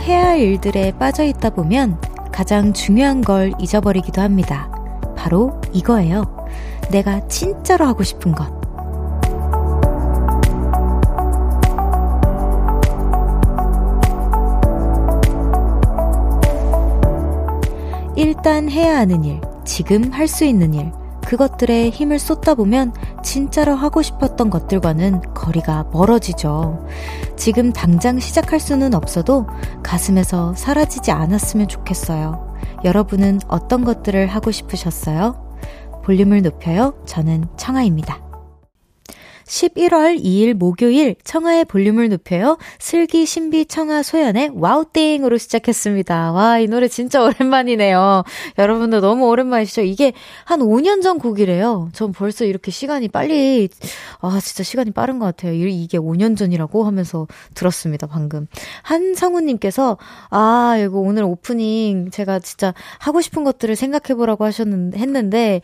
해야 할 일들에 빠져 있다 보면 가장 중요한 걸 잊어버리기도 합니다. 바로 이거예요. 내가 진짜로 하고 싶은 것. 일단 해야 하는 일, 지금 할 수 있는 일, 그것들에 힘을 쏟다 보면 진짜로 하고 싶었던 것들과는 거리가 멀어지죠. 지금 당장 시작할 수는 없어도 가슴에서 사라지지 않았으면 좋겠어요. 여러분은 어떤 것들을 하고 싶으셨어요? 볼륨을 높여요. 저는 청아입니다. 11월 2일 목요일 청하의 볼륨을 높여요. 슬기, 신비, 청하, 소연의 와우땡으로 시작했습니다. 와, 이 노래 진짜 오랜만이네요. 여러분들 너무 오랜만이시죠? 이게 한 5년 전 곡이래요. 전 벌써 이렇게 시간이 빨리, 아, 진짜 시간이 빠른 것 같아요. 이게 5년 전이라고 하면서 들었습니다, 방금. 한성우님께서, 아, 이거 오늘 오프닝 제가 진짜 하고 싶은 것들을 생각해보라고 하셨는데, 했는데,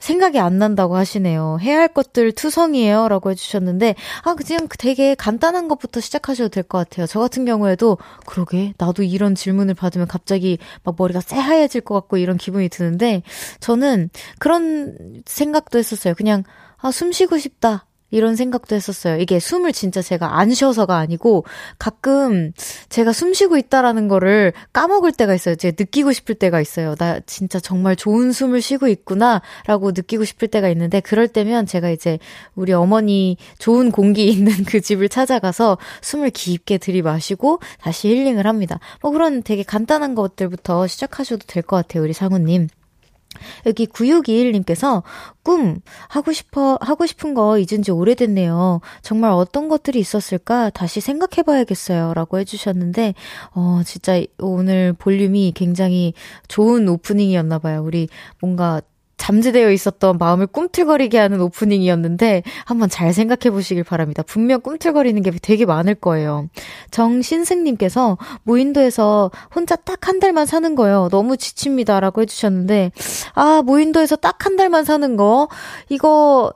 생각이 안 난다고 하시네요. 해야 할 것들 투성이에요. 라고 해주셨는데, 아, 그냥 되게 간단한 것부터 시작하셔도 될 것 같아요. 저 같은 경우에도, 그러게, 나도 이런 질문을 받으면 갑자기 막 머리가 새하얘질 것 같고 이런 기분이 드는데, 저는 그런 생각도 했었어요. 그냥, 아, 숨 쉬고 싶다. 이런 생각도 했었어요. 이게 숨을 진짜 제가 안 쉬어서가 아니고 가끔 제가 숨 쉬고 있다라는 거를 까먹을 때가 있어요. 제가 느끼고 싶을 때가 있어요. 나 진짜 정말 좋은 숨을 쉬고 있구나라고 느끼고 싶을 때가 있는데 그럴 때면 제가 이제 우리 어머니 좋은 공기 있는 그 집을 찾아가서 숨을 깊게 들이마시고 다시 힐링을 합니다. 뭐 그런 되게 간단한 것들부터 시작하셔도 될 것 같아요. 우리 상우님. 여기 9621님께서 꿈 하고 싶어 하고 싶은 거 잊은 지 오래됐네요. 정말 어떤 것들이 있었을까 다시 생각해 봐야겠어요라고 해 주셨는데 어 진짜 오늘 볼륨이 굉장히 좋은 오프닝이었나 봐요. 우리 뭔가 잠재되어 있었던 마음을 꿈틀거리게 하는 오프닝이었는데 한번 잘 생각해 보시길 바랍니다. 분명 꿈틀거리는 게 되게 많을 거예요. 정신승님께서 무인도에서 혼자 딱 한 달만 사는 거요. 너무 지칩니다. 라고 해주셨는데, 아, 무인도에서 딱 한 달만 사는 거, 이거,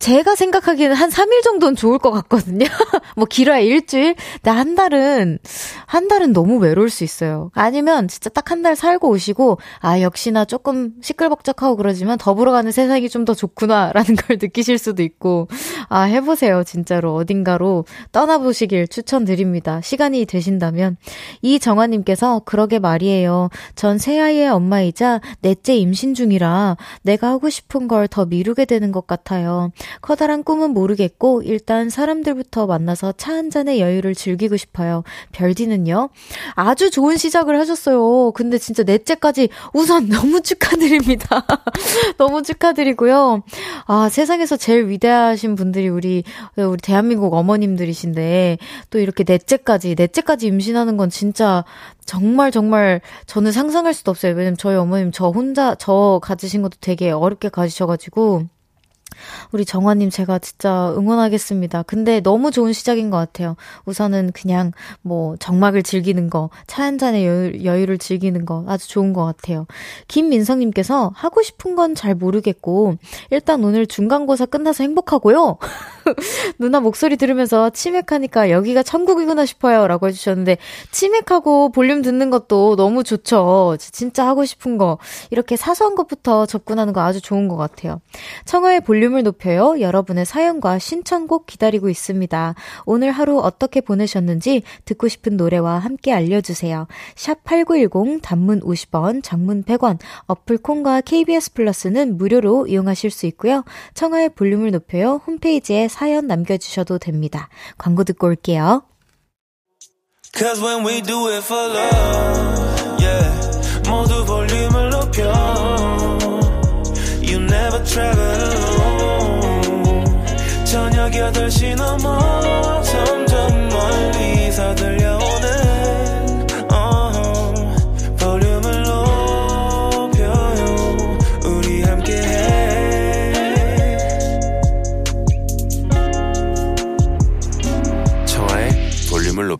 제가 생각하기에는 한 3일 정도는 좋을 것 같거든요. 뭐 길어야 일주일? 근데 한 달은, 한 달은 너무 외로울 수 있어요. 아니면 진짜 딱 한 달 살고 오시고, 아, 역시나 조금 시끌벅적하고 그러지만 더불어 가는 세상이 좀 더 좋구나라는 걸 느끼실 수도 있고, 아, 해보세요. 진짜로 어딘가로 떠나보시길 추천드립니다. 시간이 되신다면. 이정아님께서, 그러게 말이에요. 전 새아이의 엄마이자 넷째 임신 중이라 내가 하고 싶은 걸 더 미루게 되는 것 같아요. 커다란 꿈은 모르겠고 일단 사람들부터 만나서 차 한 잔의 여유를 즐기고 싶어요. 별디는요? 아주 좋은 시작을 하셨어요. 근데 진짜 넷째까지 우선 너무 축하드립니다. 너무 축하드리고요. 아, 세상에서 제일 위대하신 분들이 우리 우리 대한민국 어머님들이신데 또 이렇게 넷째까지 넷째까지 임신하는 건 진짜 정말 정말 저는 상상할 수도 없어요. 왜냐면 저희 어머님 저 혼자 저 가지신 것도 되게 어렵게 가지셔가지고 우리 정화님 제가 진짜 응원하겠습니다. 근데 너무 좋은 시작인 것 같아요. 우선은 그냥 뭐 정막을 즐기는 거, 차 한 잔의 여유, 여유를 즐기는 거 아주 좋은 것 같아요. 김민성님께서 하고 싶은 건 잘 모르겠고 일단 오늘 중간고사 끝나서 행복하고요. 누나 목소리 들으면서 치맥하니까 여기가 천국이구나 싶어요. 라고 해주셨는데, 치맥하고 볼륨 듣는 것도 너무 좋죠. 진짜 하고 싶은 거. 이렇게 사소한 것부터 접근하는 거 아주 좋은 것 같아요. 청하의 볼륨을 높여요. 여러분의 사연과 신청곡 기다리고 있습니다. 오늘 하루 어떻게 보내셨는지 듣고 싶은 노래와 함께 알려주세요. 샵 8910 단문 50원, 장문 100원, 어플 콩과 KBS 플러스는 무료로 이용하실 수 있고요. 청하의 볼륨을 높여요. 홈페이지에 사연 남겨주셔도 됩니다. 광고 듣고 올게요. Cause when we do it for love, yeah. 모두 볼륨을 높여. You never travel alone. 저녁 8시 넘어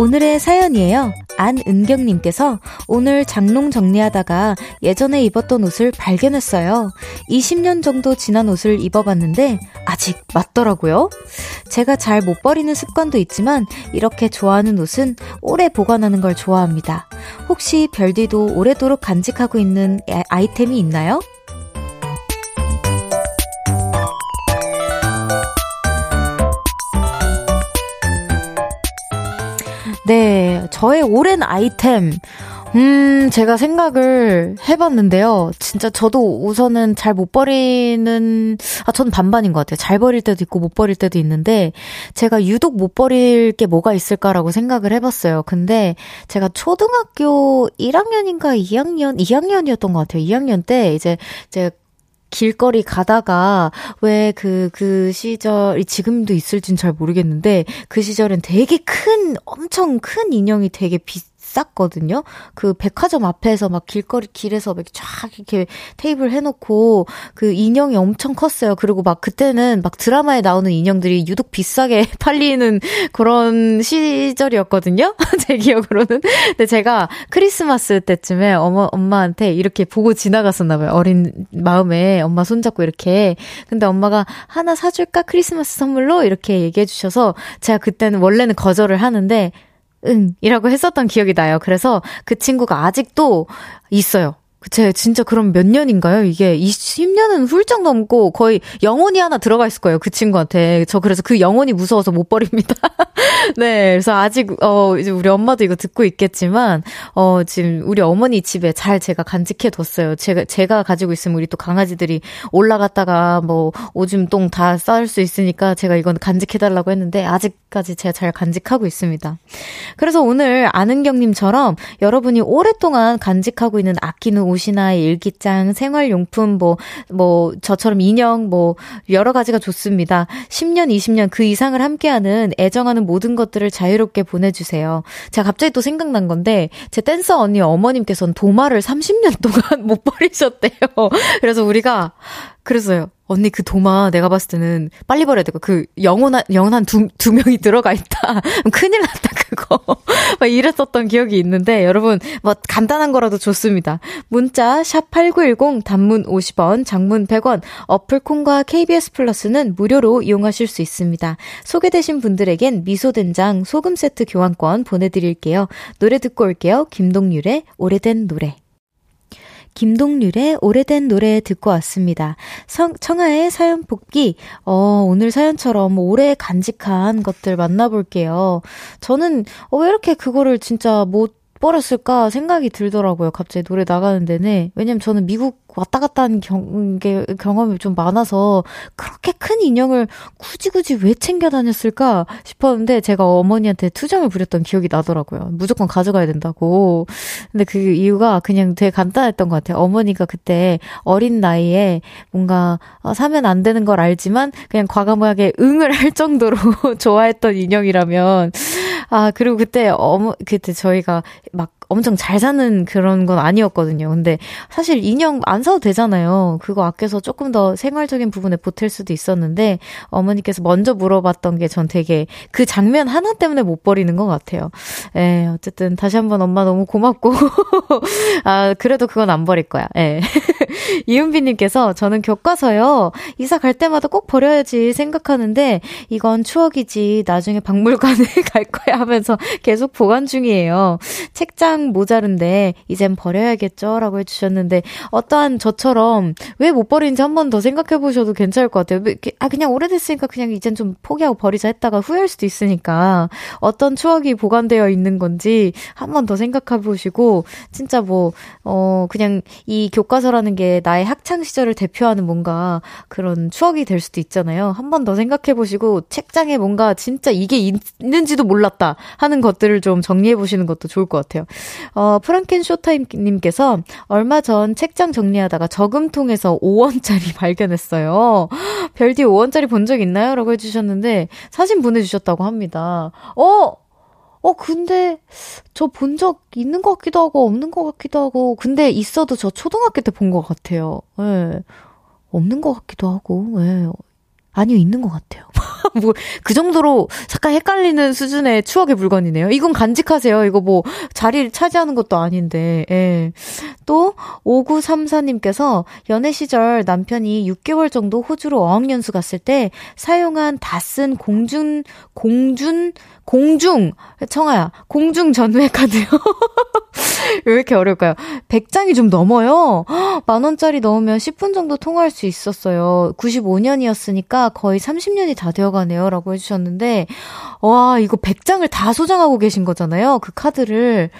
오늘의 사연이에요. 안은경님께서 오늘 장롱 정리하다가 예전에 입었던 옷을 발견했어요. 20년 정도 지난 옷을 입어봤는데 아직 맞더라고요. 제가 잘 못 버리는 습관도 있지만 이렇게 좋아하는 옷은 오래 보관하는 걸 좋아합니다. 혹시 별디도 오래도록 간직하고 있는 아이템이 있나요? 네, 저의 오랜 아이템. 음, 제가 생각을 해봤는데요. 진짜 저도 우선은 잘 못 버리는, 아, 전 반반인 것 같아요. 잘 버릴 때도 있고 못 버릴 때도 있는데, 제가 유독 못 버릴 게 뭐가 있을까라고 생각을 해봤어요. 근데 제가 초등학교 1학년인가 2학년, 2학년이었던 것 같아요. 2학년 때 이제, 이제 길거리 가다가 왜 그, 그 시절이 지금도 있을진 잘 모르겠는데 그 시절엔 되게 큰, 엄청 큰 인형이 되게 비, 쌌거든요. 그 백화점 앞에서 막 길거리 길에서 막 쫙 이렇게 테이블 해놓고 그 인형이 엄청 컸어요. 그리고 막 그때는 막 드라마에 나오는 인형들이 유독 비싸게 팔리는 그런 시절이었거든요. 제 기억으로는. 근데 제가 크리스마스 때쯤에 어머 엄마한테 이렇게 보고 지나갔었나 봐요. 어린 마음에 엄마 손잡고 이렇게. 근데 엄마가 하나 사줄까 크리스마스 선물로 이렇게 얘기해 주셔서 제가 그때는 원래는 거절을 하는데 응, 이라고 했었던 기억이 나요. 그래서 그 친구가 아직도 있어요. 제 진짜 그럼 몇 년인가요? 이게 20년은 훌쩍 넘고 거의 영혼이 하나 들어가 있을 거예요. 그 친구한테. 저 그래서 그 영혼이 무서워서 못 버립니다. 네. 그래서 아직, 어, 이제 우리 엄마도 이거 듣고 있겠지만, 어, 지금 우리 어머니 집에 잘 제가 간직해 뒀어요. 제가, 제가 가지고 있으면 우리 또 강아지들이 올라갔다가 뭐 오줌 똥다 쌓을 수 있으니까 제가 이건 간직해 달라고 했는데 아직까지 제가 잘 간직하고 있습니다. 그래서 오늘 아는경님처럼 여러분이 오랫동안 간직하고 있는 아끼는 옷이나 일기장, 생활용품, 뭐, 뭐, 저처럼 인형, 뭐, 여러 가지가 좋습니다. 10년, 20년 그 이상을 함께하는 애정하는 모든 것들을 자유롭게 보내주세요. 제가 갑자기 또 생각난 건데, 제 댄서 언니 어머님께서는 도마를 30년 동안 못 버리셨대요. 그래서 우리가, 그래서요. 언니 그 도마 내가 봤을 때는 빨리 버려야 되고 그 영혼한 영혼한 두, 두 명이 들어가 있다. 큰일 났다 그거. 막 이랬었던 기억이 있는데 여러분 뭐 간단한 거라도 좋습니다. 문자 샵 #8910 단문 50원, 장문 100원. 어플 콩과 KBS 플러스는 무료로 이용하실 수 있습니다. 소개되신 분들에겐 미소 된장 소금 세트 교환권 보내 드릴게요. 노래 듣고 올게요. 김동률의 오래된 노래. 김동률의 오래된 노래 듣고 왔습니다. 성, 청하의 사연 뽑기, 어, 오늘 사연처럼 오래 간직한 것들 만나볼게요. 저는, 어, 왜 이렇게 그거를 진짜 못 버렸을까 생각이 들더라고요. 갑자기 노래 나가는 데는. 왜냐면 저는 미국 왔다 갔다 한 경, 게, 경험이 좀 많아서 그렇게 큰 인형을 굳이 굳이 왜 챙겨 다녔을까 싶었는데 제가 어머니한테 투정을 부렸던 기억이 나더라고요. 무조건 가져가야 된다고. 근데 그 이유가 그냥 되게 간단했던 것 같아요. 어머니가 그때 어린 나이에 뭔가 어, 사면 안 되는 걸 알지만 그냥 과감하게 응을 할 정도로 좋아했던 인형이라면 아, 그리고 그때 어머, 그때 저희가 막 엄청 잘 사는 그런 건 아니었거든요. 근데 사실 인형 안 사도 되잖아요. 그거 아껴서 조금 더 생활적인 부분에 보탤 수도 있었는데 어머니께서 먼저 물어봤던 게 전 되게 그 장면 하나 때문에 못 버리는 것 같아요. 예, 어쨌든 다시 한번 엄마 너무 고맙고 아, 그래도 그건 안 버릴 거야. 예. 이은비님께서 저는 교과서요. 이사 갈 때마다 꼭 버려야지 생각하는데 이건 추억이지. 나중에 박물관에 갈 거야 하면서 계속 보관 중이에요. 책장 모자른데 이젠 버려야겠죠? 라고 해주셨는데 어떠한 저처럼 왜 못 버리는지 한 번 더 생각해 보셔도 괜찮을 것 같아요. 아, 그냥 오래됐으니까 그냥 이젠 좀 포기하고 버리자 했다가 후회할 수도 있으니까 어떤 추억이 보관되어 있는 건지 한 번 더 생각해 보시고 진짜 뭐, 어, 그냥 이 교과서라는 게 나의 학창 시절을 대표하는 뭔가 그런 추억이 될 수도 있잖아요. 한 번 더 생각해 보시고 책장에 뭔가 진짜 이게 있는지도 몰랐다 하는 것들을 좀 정리해 보시는 것도 좋을 것 같아요. 어, 프랑켄 쇼타임님께서 얼마 전 책장 정리하다가 저금통에서 5원짜리 발견했어요. 별디 5원짜리 본 적 있나요? 라고 해주셨는데 사진 보내주셨다고 합니다. 어! 어, 근데 저 본 적 있는 것 같기도 하고 없는 것 같기도 하고 근데 있어도 저 초등학교 때 본 것 같아요. 예. 네. 없는 것 같기도 하고, 예. 네. 아니요, 있는 것 같아요. 뭐, 그 정도로 잠깐 헷갈리는 수준의 추억의 물건이네요. 이건 간직하세요. 이거 뭐, 자리를 차지하는 것도 아닌데, 예. 또, 5934님께서 연애 시절 남편이 6개월 정도 호주로 어학연수 갔을 때 사용한 다 쓴 공준, 공준, 공중, 청아야, 공중 전후의 카드요. 왜 이렇게 어려울까요? 100장이 좀 넘어요. 만원짜리 넣으면 10분 정도 통화할 수 있었어요. 95년이었으니까 거의 30년이 다 되어가네요. 라고 해주셨는데, 와, 이거 100장을 다 소장하고 계신 거잖아요. 그 카드를.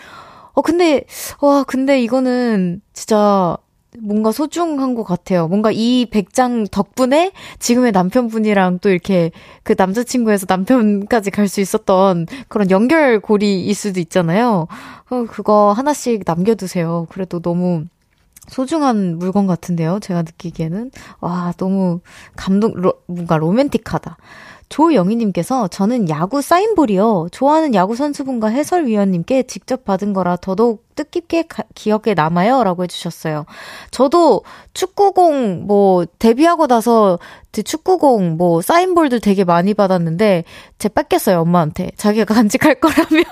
어, 근데, 와, 근데 이거는 진짜 뭔가 소중한 것 같아요. 뭔가 이 백장 덕분에 지금의 남편분이랑 또 이렇게 그 남자친구에서 남편까지 갈 수 있었던 그런 연결고리일 수도 있잖아요. 어, 그거 하나씩 남겨두세요. 그래도 너무 소중한 물건 같은데요. 제가 느끼기에는. 와, 너무 감동, 로, 뭔가 로맨틱하다. 조영희님께서 저는 야구 사인볼이요. 좋아하는 야구 선수분과 해설위원님께 직접 받은 거라 더더욱 뜻깊게 가, 기억에 남아요. 라고 해주셨어요. 저도 축구공, 뭐, 데뷔하고 나서 축구공, 뭐, 사인볼들 되게 많이 받았는데, 제 뺏겼어요, 엄마한테. 자기가 간직할 거라며.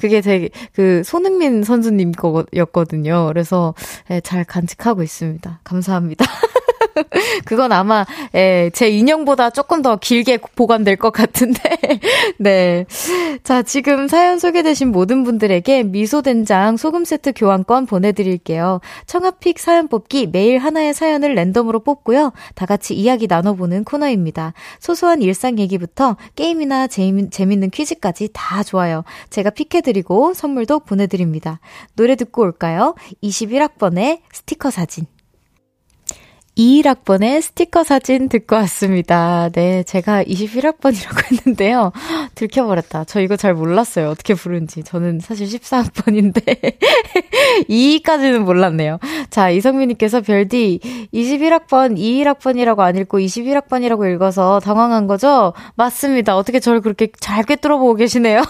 그게 되게, 그, 손흥민 선수님 거였거든요. 그래서, 예, 잘 간직하고 있습니다. 감사합니다. 그건 아마 예, 제 인형보다 조금 더 길게 보관될 것 같은데. 네. 자, 지금 사연 소개되신 모든 분들에게 미소된장 소금 세트 교환권 보내드릴게요. 청아픽 사연 뽑기 매일 하나의 사연을 랜덤으로 뽑고요. 다 같이 이야기 나눠보는 코너입니다. 소소한 일상 얘기부터 게임이나 재미, 재밌는 퀴즈까지 다 좋아요. 제가 픽해드리고 선물도 보내드립니다. 노래 듣고 올까요? 21학번의 스티커 사진. 21학번의 스티커 사진 듣고 왔습니다. 네, 제가 21학번이라고 했는데요. 들켜버렸다. 저 이거 잘 몰랐어요. 어떻게 부른지. 저는 사실 14학번인데 2까지는 몰랐네요. 자, 이성민님께서 별디 21학번 21학번이라고 안 읽고 21학번이라고 읽어서 당황한 거죠? 맞습니다. 어떻게 저를 그렇게 잘 꿰뚫어보고 계시네요.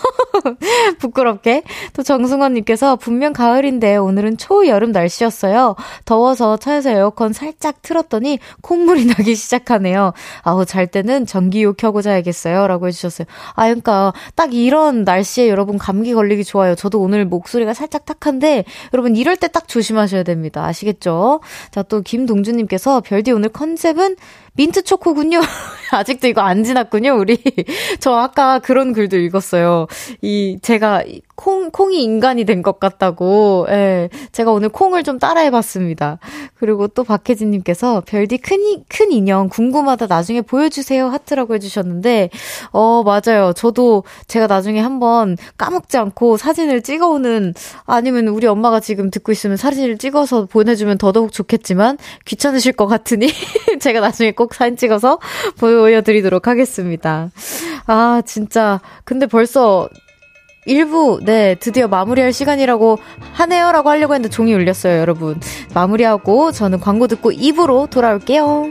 부끄럽게. 또 정승원님께서 분명 가을인데 오늘은 초여름 날씨였어요. 더워서 차에서 에어컨 살짝 틀어 틀었더니 콧물이 나기 시작하네요. 아우, 잘 때는 전기요 켜고 자야겠어요. 라고 해주셨어요. 아, 그러니까 딱 이런 날씨에 여러분 감기 걸리기 좋아요. 저도 오늘 목소리가 살짝 탁한데 여러분 이럴 때 딱 조심하셔야 됩니다. 아시겠죠? 자, 또 김동주님께서 별디 오늘 컨셉은 민트 초코군요. 아직도 이거 안 지났군요, 우리. 저 아까 그런 글도 읽었어요. 이, 제가 콩, 콩이 인간이 된 것 같다고. 예. 제가 오늘 콩을 좀 따라해 봤습니다. 그리고 또 박혜진님께서 별디 큰, 큰 인형 궁금하다 나중에 보여주세요. 하트라고 해주셨는데, 어, 맞아요. 저도 제가 나중에 한번 까먹지 않고 사진을 찍어오는, 아니면 우리 엄마가 지금 듣고 있으면 사진을 찍어서 보내주면 더더욱 좋겠지만, 귀찮으실 것 같으니, 제가 나중에 꼭 사진 찍어서 보여드리도록 하겠습니다. 아, 진짜. 근데 벌써 1부, 네, 드디어 마무리할 시간이라고 하네요라고 하려고 했는데 종이 울렸어요, 여러분. 마무리하고 저는 광고 듣고 2부로 돌아올게요.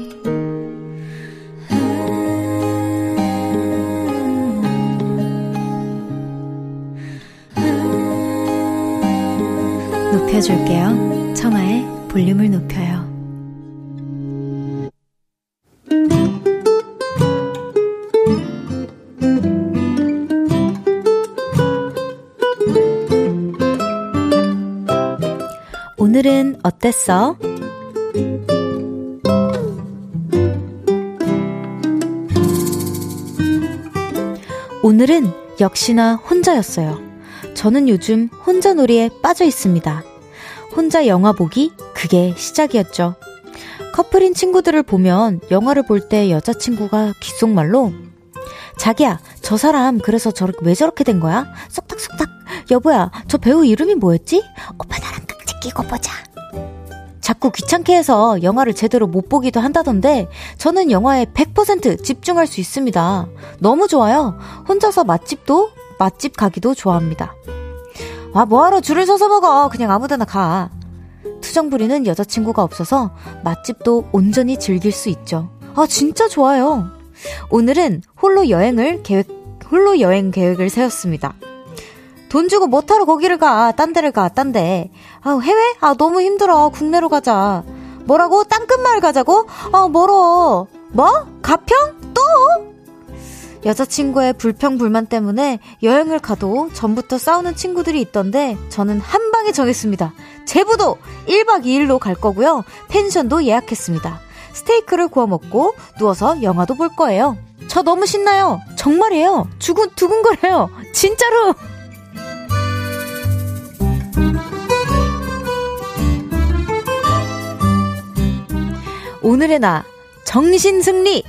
높여줄게요. 청하의 볼륨을 높여요. 오늘은 어땠어? 오늘은 역시나 혼자였어요. 저는 요즘 혼자 놀이에 빠져 있습니다. 혼자 영화 보기? 그게 시작이었죠. 커플인 친구들을 보면 영화를 볼 때 여자친구가 귓속말로 자기야, 저 사람 그래서 저렇게 왜 저렇게 된 거야? 쏙닥쏙닥. 여보야, 저 배우 이름이 뭐였지? 오빠 나랑 깍지 끼고 보자. 자꾸 귀찮게 해서 영화를 제대로 못 보기도 한다던데 저는 영화에 100% 집중할 수 있습니다. 너무 좋아요. 혼자서 맛집도 맛집 가기도 좋아합니다. 아, 뭐하러 줄을 서서 먹어. 그냥 아무 데나 가. 투정 부리는 여자친구가 없어서 맛집도 온전히 즐길 수 있죠. 아, 진짜 좋아요. 오늘은 홀로 여행을 계획, 홀로 여행 계획을 세웠습니다. 돈 주고 못하러 거기를 가. 딴 데를 가. 딴 데. 아, 해외? 아, 너무 힘들어. 국내로 가자. 뭐라고? 땅끝마을 가자고? 아, 멀어. 뭐? 가평? 또? 여자친구의 불평불만 때문에 여행을 가도 전부터 싸우는 친구들이 있던데 저는 한 방에 정했습니다. 제부도 1박 2일로 갈 거고요. 펜션도 예약했습니다. 스테이크를 구워 먹고 누워서 영화도 볼 거예요. 저 너무 신나요. 정말이에요. 두근, 두근거려요. 진짜로! 오늘의 나, 정신승리!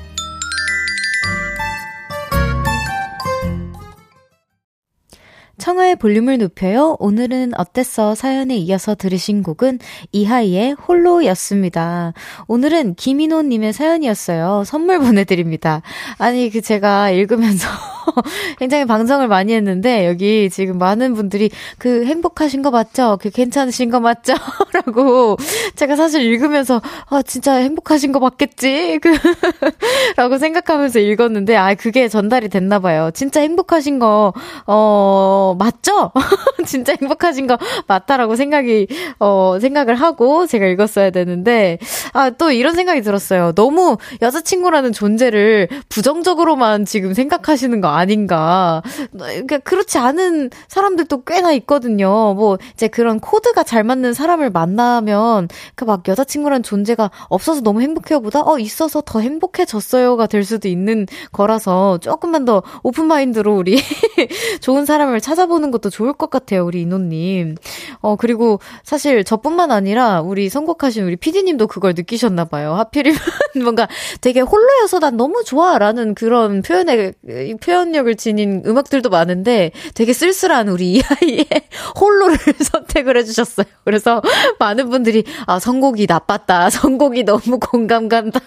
청하의 볼륨을 높여요. 오늘은 어땠어? 사연에 이어서 들으신 곡은 이하이의 홀로였습니다. 오늘은 김인호님의 사연이었어요. 선물 보내드립니다. 아니, 그 제가 읽으면서 굉장히 방송을 많이 했는데, 여기 지금 많은 분들이 그 행복하신 거 맞죠? 그 괜찮으신 거 맞죠? 라고 제가 사실 읽으면서, 아, 진짜 행복하신 거 맞겠지? 그, 라고 생각하면서 읽었는데, 아, 그게 전달이 됐나 봐요. 진짜 행복하신 거, 어, 맞죠? 진짜 행복하신 거 맞다라고 생각이, 어, 생각을 하고 제가 읽었어야 되는데, 아, 또 이런 생각이 들었어요. 너무 여자친구라는 존재를 부정적으로만 지금 생각하시는 거 아닌가. 그러니까 그렇지 않은 사람들도 꽤나 있거든요. 뭐, 이제 그런 코드가 잘 맞는 사람을 만나면, 그 막 여자친구라는 존재가 없어서 너무 행복해요 보다, 어, 있어서 더 행복해졌어요가 될 수도 있는 거라서 조금만 더 오픈마인드로 우리 좋은 사람을 찾아 찾아보는 것도 좋을 것 같아요, 우리 이노님. 어, 그리고 사실 저뿐만 아니라 우리 선곡하신 우리 피디님도 그걸 느끼셨나봐요. 하필이면 뭔가 되게 홀로여서 난 너무 좋아 라는 그런 표현의, 표현력을 지닌 음악들도 많은데 되게 쓸쓸한 우리 이 아이의 홀로를 선택을 해주셨어요. 그래서 많은 분들이 아, 선곡이 나빴다. 선곡이 너무 공감 간다.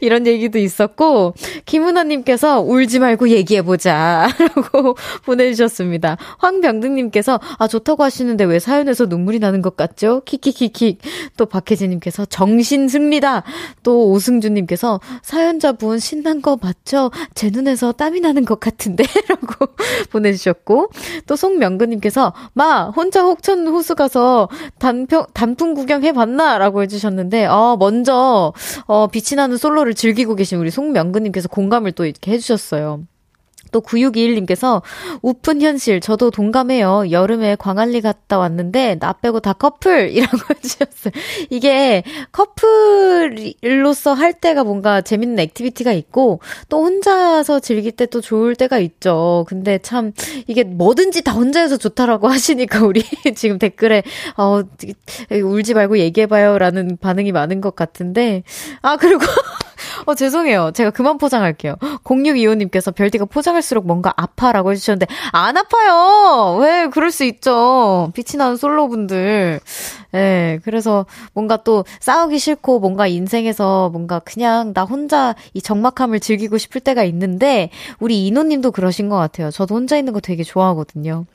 이런 얘기도 있었고, 김은아님께서 울지 말고 얘기해보자. 라고 보내주셨습니다. 황병등님께서 아 좋다고 하시는데 왜 사연에서 눈물이 나는 것 같죠? 키키키키. 또 박혜진님께서 정신 승리다. 또 오승준님께서 사연자분 신난 거 맞죠? 제 눈에서 땀이 나는 것 같은데?라고 보내주셨고 또 송명근님께서 마 혼자 석촌 호수 가서 단평 단풍 구경 해봤나?라고 해주셨는데 어 먼저 어 빛이 나는 솔로를 즐기고 계신 우리 송명근님께서 공감을 또 이렇게 해주셨어요. 또 9621님께서 웃픈 현실 저도 동감해요. 여름에 광안리 갔다 왔는데 나 빼고 다 커플이라고 해주셨어요. 이게 커플로서 할 때가 뭔가 재밌는 activity가 있고 또 혼자서 즐길 때 또 좋을 때가 있죠. 근데 참 이게 뭐든지 다 혼자 해서 좋다라고 하시니까 우리 지금 댓글에 어 울지 말고 얘기해봐요라는 반응이 많은 것 같은데 아 그리고 어, 죄송해요. 제가 그만 포장할게요. 0625님께서 별디가 포장할 수록 뭔가 아파라고 해주셨는데, 안 아파요! 왜, 그럴 수 있죠. 빛이 나는 솔로분들. 예, 네, 그래서 뭔가 또 싸우기 싫고 뭔가 인생에서 뭔가 그냥 나 혼자 이 적막함을 즐기고 싶을 때가 있는데, 우리 이노님도 그러신 것 같아요. 저도 혼자 있는 거 되게 좋아하거든요.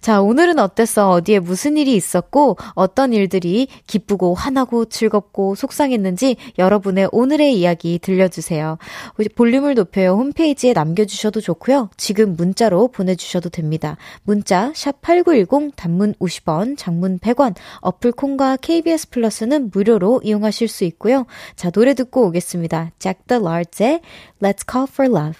자, 오늘은 어땠어? 어디에 무슨 일이 있었고, 어떤 일들이 기쁘고 화나고 즐겁고 속상했는지 여러분의 오늘의 이야기 들려주세요. 볼륨을 높여요 홈페이지에 남겨주셔도 좋고요. 지금 문자로 보내주셔도 됩니다. 문자 샵 8910 단문 50원, 장문 100원, 어플 콩과 KBS 플러스는 무료로 이용하실 수 있고요. 자, 노래 듣고 오겠습니다. Jack the Lards의 Let's Call for Love.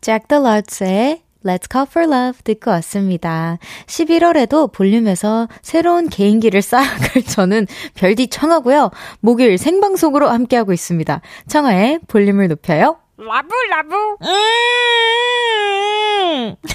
Jack the Lards의 Let's Call for Love 듣고 왔습니다. 11월에도 볼륨에서 새로운 개인기를 쌓아갈 저는 별디 청하고요. 목요일 생방송으로 함께하고 있습니다. 청하의 볼륨을 높여요. 라브 라브. 음~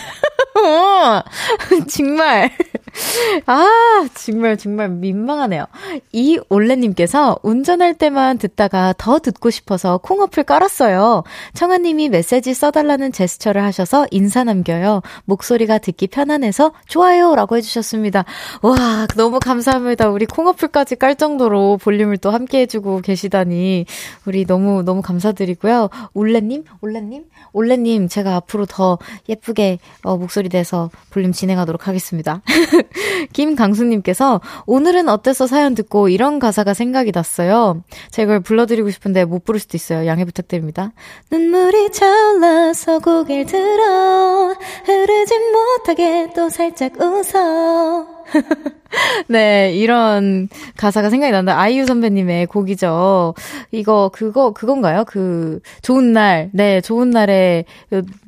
정말 아, 정말, 정말 민망하네요. 이 올레님께서 운전할 때만 듣다가 더 듣고 싶어서 콩 어플 깔았어요. 청아님이 메시지 써달라는 제스처를 하셔서 인사 남겨요. 목소리가 듣기 편안해서 좋아요. 라고 해주셨습니다. 와, 너무 감사합니다. 우리 콩 어플까지 깔 정도로 볼륨을 또 함께 해주고 계시다니. 우리 너무, 너무 감사드리고요. 올레님? 올레님? 올레님, 제가 앞으로 더 예쁘게 어, 목소리 내서 볼륨 진행하도록 하겠습니다. 김강수님께서 오늘은 어때서 사연 듣고 이런 가사가 생각이 났어요. 제가 이걸 불러드리고 싶은데 못 부를 수도 있어요. 양해 부탁드립니다. 눈물이 차올라서 고개를 들어 흐르지 못하게 또 살짝 웃어 네, 이런 가사가 생각이 난다. 아이유 선배님의 곡이죠. 이거, 그거, 그건가요? 그, 좋은 날. 네, 좋은 날의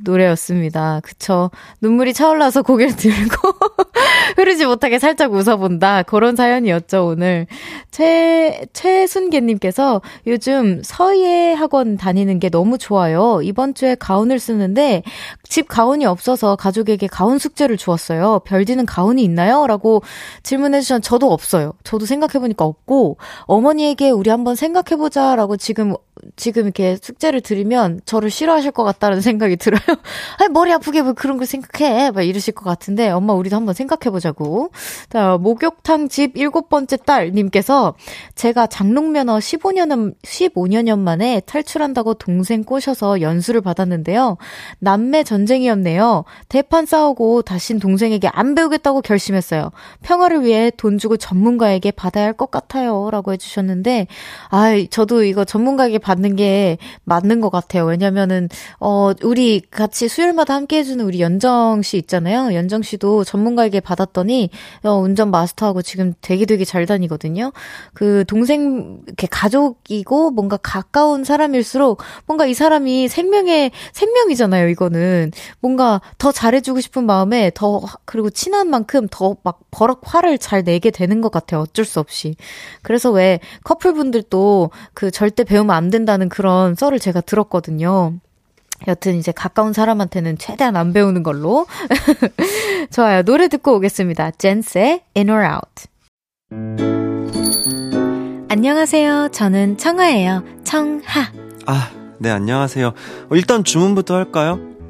노래였습니다. 그쵸. 눈물이 차올라서 고개를 들고, 흐르지 못하게 살짝 웃어본다. 그런 사연이었죠, 오늘. 최, 최순계님께서 요즘 서예 학원 다니는 게 너무 좋아요. 이번 주에 가운을 쓰는데, 집 가운이 없어서 가족에게 가운 숙제를 주었어요. 별디는 가운이 있나요? 라고 질문해 주셨 저도 없어요. 저도 생각해 보니까 없고, 어머니에게 우리 한번 생각해 보자라고 지금 지금 이렇게 숙제를 드리면 저를 싫어하실 것 같다는 생각이 들어요. 아니, 머리 아프게 뭐 그런 걸 생각해. 막 이러실 것 같은데, 엄마, 우리도 한번 생각해 보자고. 자, 목욕탕 집 일곱 번째 딸 님께서 제가 장롱면허 15년, 15년여 만에 탈출한다고 동생 꼬셔서 연수를 받았는데요. 남매 전 쟁이었네요. 대판 싸우고 다신 동생에게 안 배우겠다고 결심했어요. 평화를 위해 돈 주고 전문가에게 받아야 할 것 같아요. 라고 해주셨는데, 아 저도 이거 전문가에게 받는 게 맞는 것 같아요. 왜냐면은, 어, 우리 같이 수요일마다 함께 해주는 우리 연정 씨 있잖아요. 연정 씨도 전문가에게 받았더니, 어, 운전 마스터하고 지금 되게 되게 잘 다니거든요. 그 동생, 이렇게 가족이고 뭔가 가까운 사람일수록 뭔가 이 사람이 생명의, 생명이잖아요, 이거는. 뭔가 더 잘해주고 싶은 마음에 더, 그리고 친한 만큼 더 막 버럭 화를 잘 내게 되는 것 같아요. 어쩔 수 없이. 그래서 왜 커플분들도 그 절대 배우면 안 된다는 그런 썰을 제가 들었거든요. 여튼 이제 가까운 사람한테는 최대한 안 배우는 걸로. 좋아요. 노래 듣고 오겠습니다. 젠스의 In or Out. 안녕하세요. 저는 청하예요. 청하. 아, 네, 안녕하세요. 어, 일단 주문부터 할까요?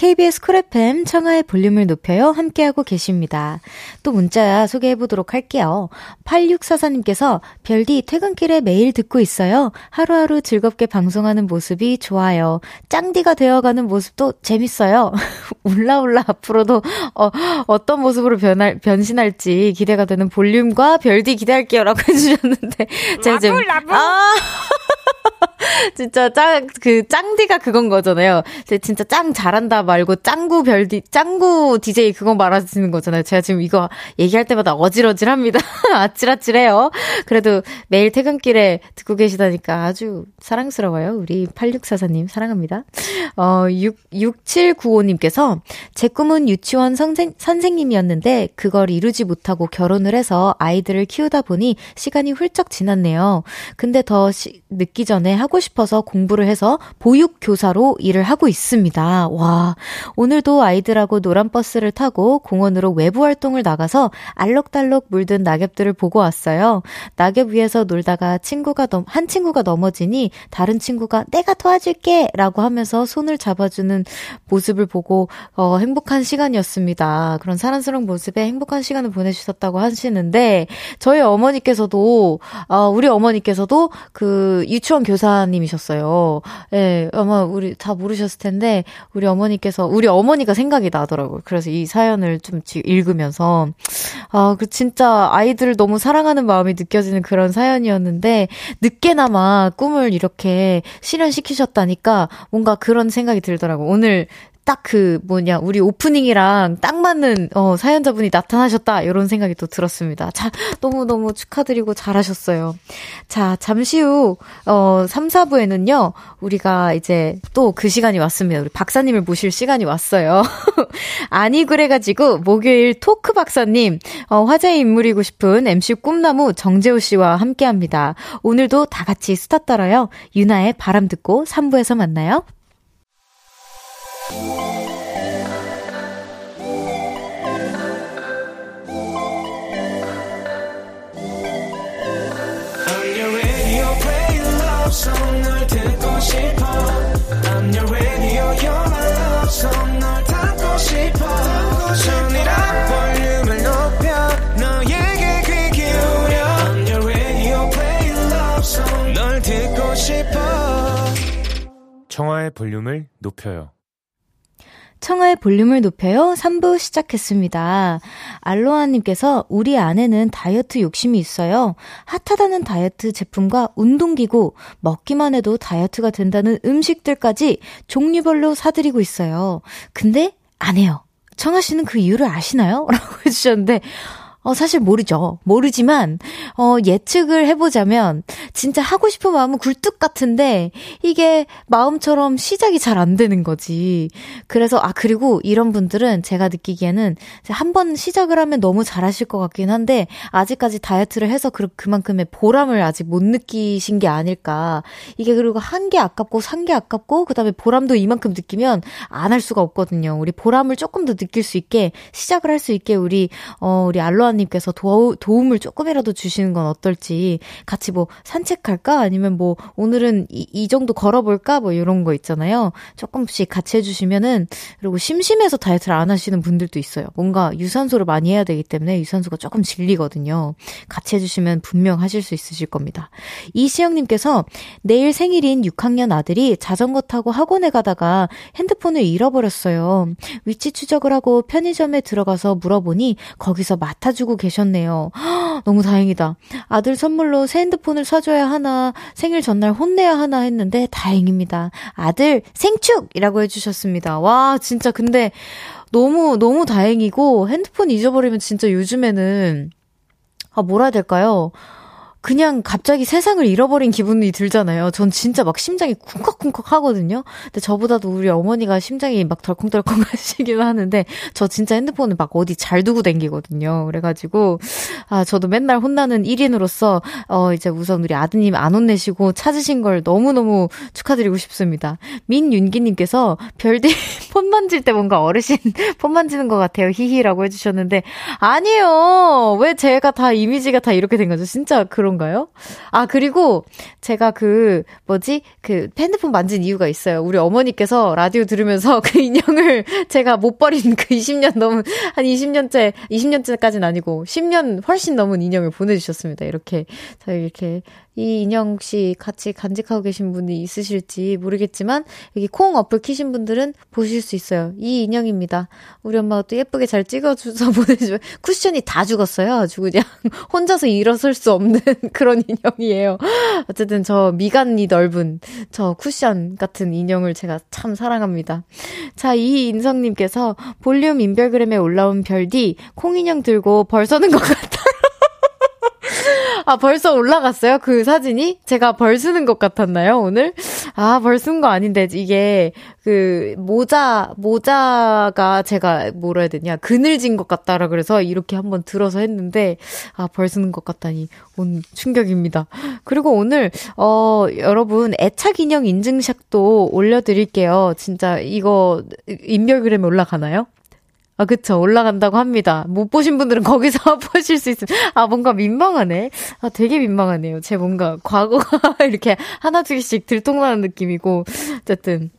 KBS 쿨 FM 청하의 볼륨을 높여요. 함께하고 계십니다. 또 문자 소개해보도록 할게요. 8644님께서 별디 퇴근길에 매일 듣고 있어요. 하루하루 즐겁게 방송하는 모습이 좋아요. 짱디가 되어가는 모습도 재밌어요. 울라울라 앞으로도 어, 어떤 모습으로 변할, 변신할지 기대가 되는 볼륨과 별디 기대할게요. 라고 해주셨는데. 제가 지금. 아! 진짜 짱, 그, 짱디가 그건 거잖아요. 진짜 짱 잘한다 말고 짱구 별디, 짱구 DJ 그거 말하시는 거잖아요. 제가 지금 이거 얘기할 때마다 어질어질합니다. 아찔아찔해요. 그래도 매일 퇴근길에 듣고 계시다니까 아주 사랑스러워요. 우리 8644님 사랑합니다. 어, 6, 6795님께서 제 꿈은 유치원 선생, 선생님이었는데 그걸 이루지 못하고 결혼을 해서 아이들을 키우다 보니 시간이 훌쩍 지났네요. 근데 더 시, 늦기 전에 하고 싶어서 공부를 해서 보육교사로 일을 하고 있습니다. 와, 오늘도 아이들하고 노란 버스를 타고 공원으로 외부 활동을 나가서 알록달록 물든 낙엽들을 보고 왔어요. 낙엽 위에서 놀다가 친구가 넘, 한 친구가 넘어지니 다른 친구가 내가 도와줄게! 라고 하면서 손을 잡아주는 모습을 보고, 어, 행복한 시간이었습니다. 그런 사랑스러운 모습에 행복한 시간을 보내주셨다고 하시는데, 저희 어머니께서도, 어, 우리 어머니께서도 그 유치원 교사님이셨어요. 예, 네, 아마 우리 다 모르셨을 텐데, 우리 어머니께서, 우리 어머니가 생각이 나더라고요. 그래서 이 사연을 좀 읽으면서, 아, 그 진짜 아이들을 너무 사랑하는 마음이 느껴지는 그런 사연이었는데, 늦게나마 꿈을 이렇게 실현시키셨다니까 뭔가 그런 생각이 들더라고요. 오늘 딱 그 뭐냐 우리 오프닝이랑 딱 맞는 어 사연자분이 나타나셨다 이런 생각이 또 들었습니다. 자 너무 너무 축하드리고 잘하셨어요. 자 잠시 후어 3, 4부에는요 우리가 이제 또 그 시간이 왔습니다. 우리 박사님을 모실 시간이 왔어요. 아니 그래가지고 목요일 토크 박사님 어, 화제의 인물이고 싶은 MC 꿈나무 정재호 씨와 함께합니다. 오늘도 다 같이 수다 떨어요. 유나의 바람 듣고 3부에서 만나요. 청하의 볼륨을 높여요. 청하의 볼륨을 높여요. 3부 시작했습니다. 알로아님께서 우리 아내는 다이어트 욕심이 있어요. 핫하다는 다이어트 제품과 운동기구, 먹기만 해도 다이어트가 된다는 음식들까지 종류별로 사드리고 있어요. 근데 안 해요. 청아 씨는 그 이유를 아시나요? 라고 해주셨는데, 어, 사실 모르죠. 모르지만, 어, 예측을 해보자면, 진짜 하고 싶은 마음은 굴뚝 같은데, 이게 마음처럼 시작이 잘 안 되는 거지. 그래서, 아, 그리고 이런 분들은 제가 느끼기에는 한 번 시작을 하면 너무 잘하실 것 같긴 한데, 아직까지 다이어트를 해서 그, 그만큼의 보람을 아직 못 느끼신 게 아닐까. 이게 그리고 한 게 아깝고, 산 게 아깝고, 그 다음에 보람도 이만큼 느끼면 안 할 수가 없거든요. 우리 보람을 조금 더 느낄 수 있게, 시작을 할 수 있게, 우리, 어, 우리 알로아 조아님께서 도, 도움을 조금이라도 주시는 건 어떨지 같이 뭐 산책할까 아니면 뭐 오늘은 이, 이 정도 걸어볼까 뭐 이런 거 있잖아요. 조금씩 같이 해주시면은 그리고 심심해서 다이어트를 안 하시는 분들도 있어요. 뭔가 유산소를 많이 해야 되기 때문에 유산소가 조금 질리거든요. 같이 해주시면 분명 하실 수 있으실 겁니다. 이시영님께서 내일 생일인 6학년 아들이 자전거 타고 학원에 가다가 핸드폰을 잃어버렸어요. 위치 추적을 하고 편의점에 들어가서 물어보니 거기서 맡아주 해주고 계셨네요. 너무 다행이다. 아들 선물로 새 핸드폰을 사줘야 하나, 생일 전날 혼내야 하나 했는데 다행입니다. 아들 생축이라고 해주셨습니다. 와, 진짜 근데 너무, 너무 다행이고 핸드폰 잊어버리면 진짜 요즘에는 아, 뭐라 해야 될까요? 그냥 갑자기 세상을 잃어버린 기분이 들잖아요. 전 진짜 막 심장이 쿵컥쿵컥 하거든요. 근데 저보다도 우리 어머니가 심장이 막 덜컹덜컹 하시긴 하는데 저 진짜 핸드폰을 막 어디 잘 두고 댕기거든요. 그래가지고 아 저도 맨날 혼나는 1인으로서 어 이제 우선 우리 아드님 안 혼내시고 찾으신 걸 너무너무 축하드리고 싶습니다. 민윤기님께서 별디 폰 만질 때 뭔가 어르신 폰 만지는 것 같아요. 히히라고 해주셨는데 아니에요. 왜 제가 다 이미지가 다 이렇게 된 거죠? 진짜 그런 그런가요? 아, 그리고 제가 그, 뭐지? 그 핸드폰 만진 이유가 있어요. 우리 어머니께서 라디오 들으면서 그 인형을 제가 못 버린 그 20년 넘은, 한 20년째, 20년째까지는 아니고 10년 훨씬 넘은 인형을 보내주셨습니다. 이렇게, 저희 이렇게 이 인형 혹시 같이 간직하고 계신 분이 있으실지 모르겠지만 여기 콩 어플 키신 분들은 보실 수 있어요. 이 인형입니다. 우리 엄마가 또 예쁘게 잘 찍어줘서 보내주면 쿠션이 다 죽었어요. 아주 그냥 혼자서 일어설 수 없는 그런 인형이에요. 어쨌든 저 미간이 넓은 저 쿠션 같은 인형을 제가 참 사랑합니다. 자, 이인성님께서 볼륨 인별그램에 올라온 별디 콩 인형 들고 벌 서는 것 같아. 아, 벌써 올라갔어요? 그 사진이? 제가 벌 쓰는 것 같았나요, 오늘? 아, 벌 쓴 거 아닌데, 이게, 그, 모자, 모자가 제가 뭐라 해야 되냐, 그늘진 것 같다라 그래서 이렇게 한번 들어서 했는데, 아, 벌 쓰는 것 같다니, 온 충격입니다. 그리고 오늘, 어, 여러분, 애착 인형 인증샷도 올려드릴게요. 진짜, 이거, 인별그램에 올라가나요? 아, 그쵸. 올라간다고 합니다. 못 보신 분들은 거기서 보실 수 있습니다. 아, 뭔가 민망하네. 아, 되게 민망하네요. 제 뭔가 과거가 이렇게 하나, 둘씩 들통나는 느낌이고. 어쨌든.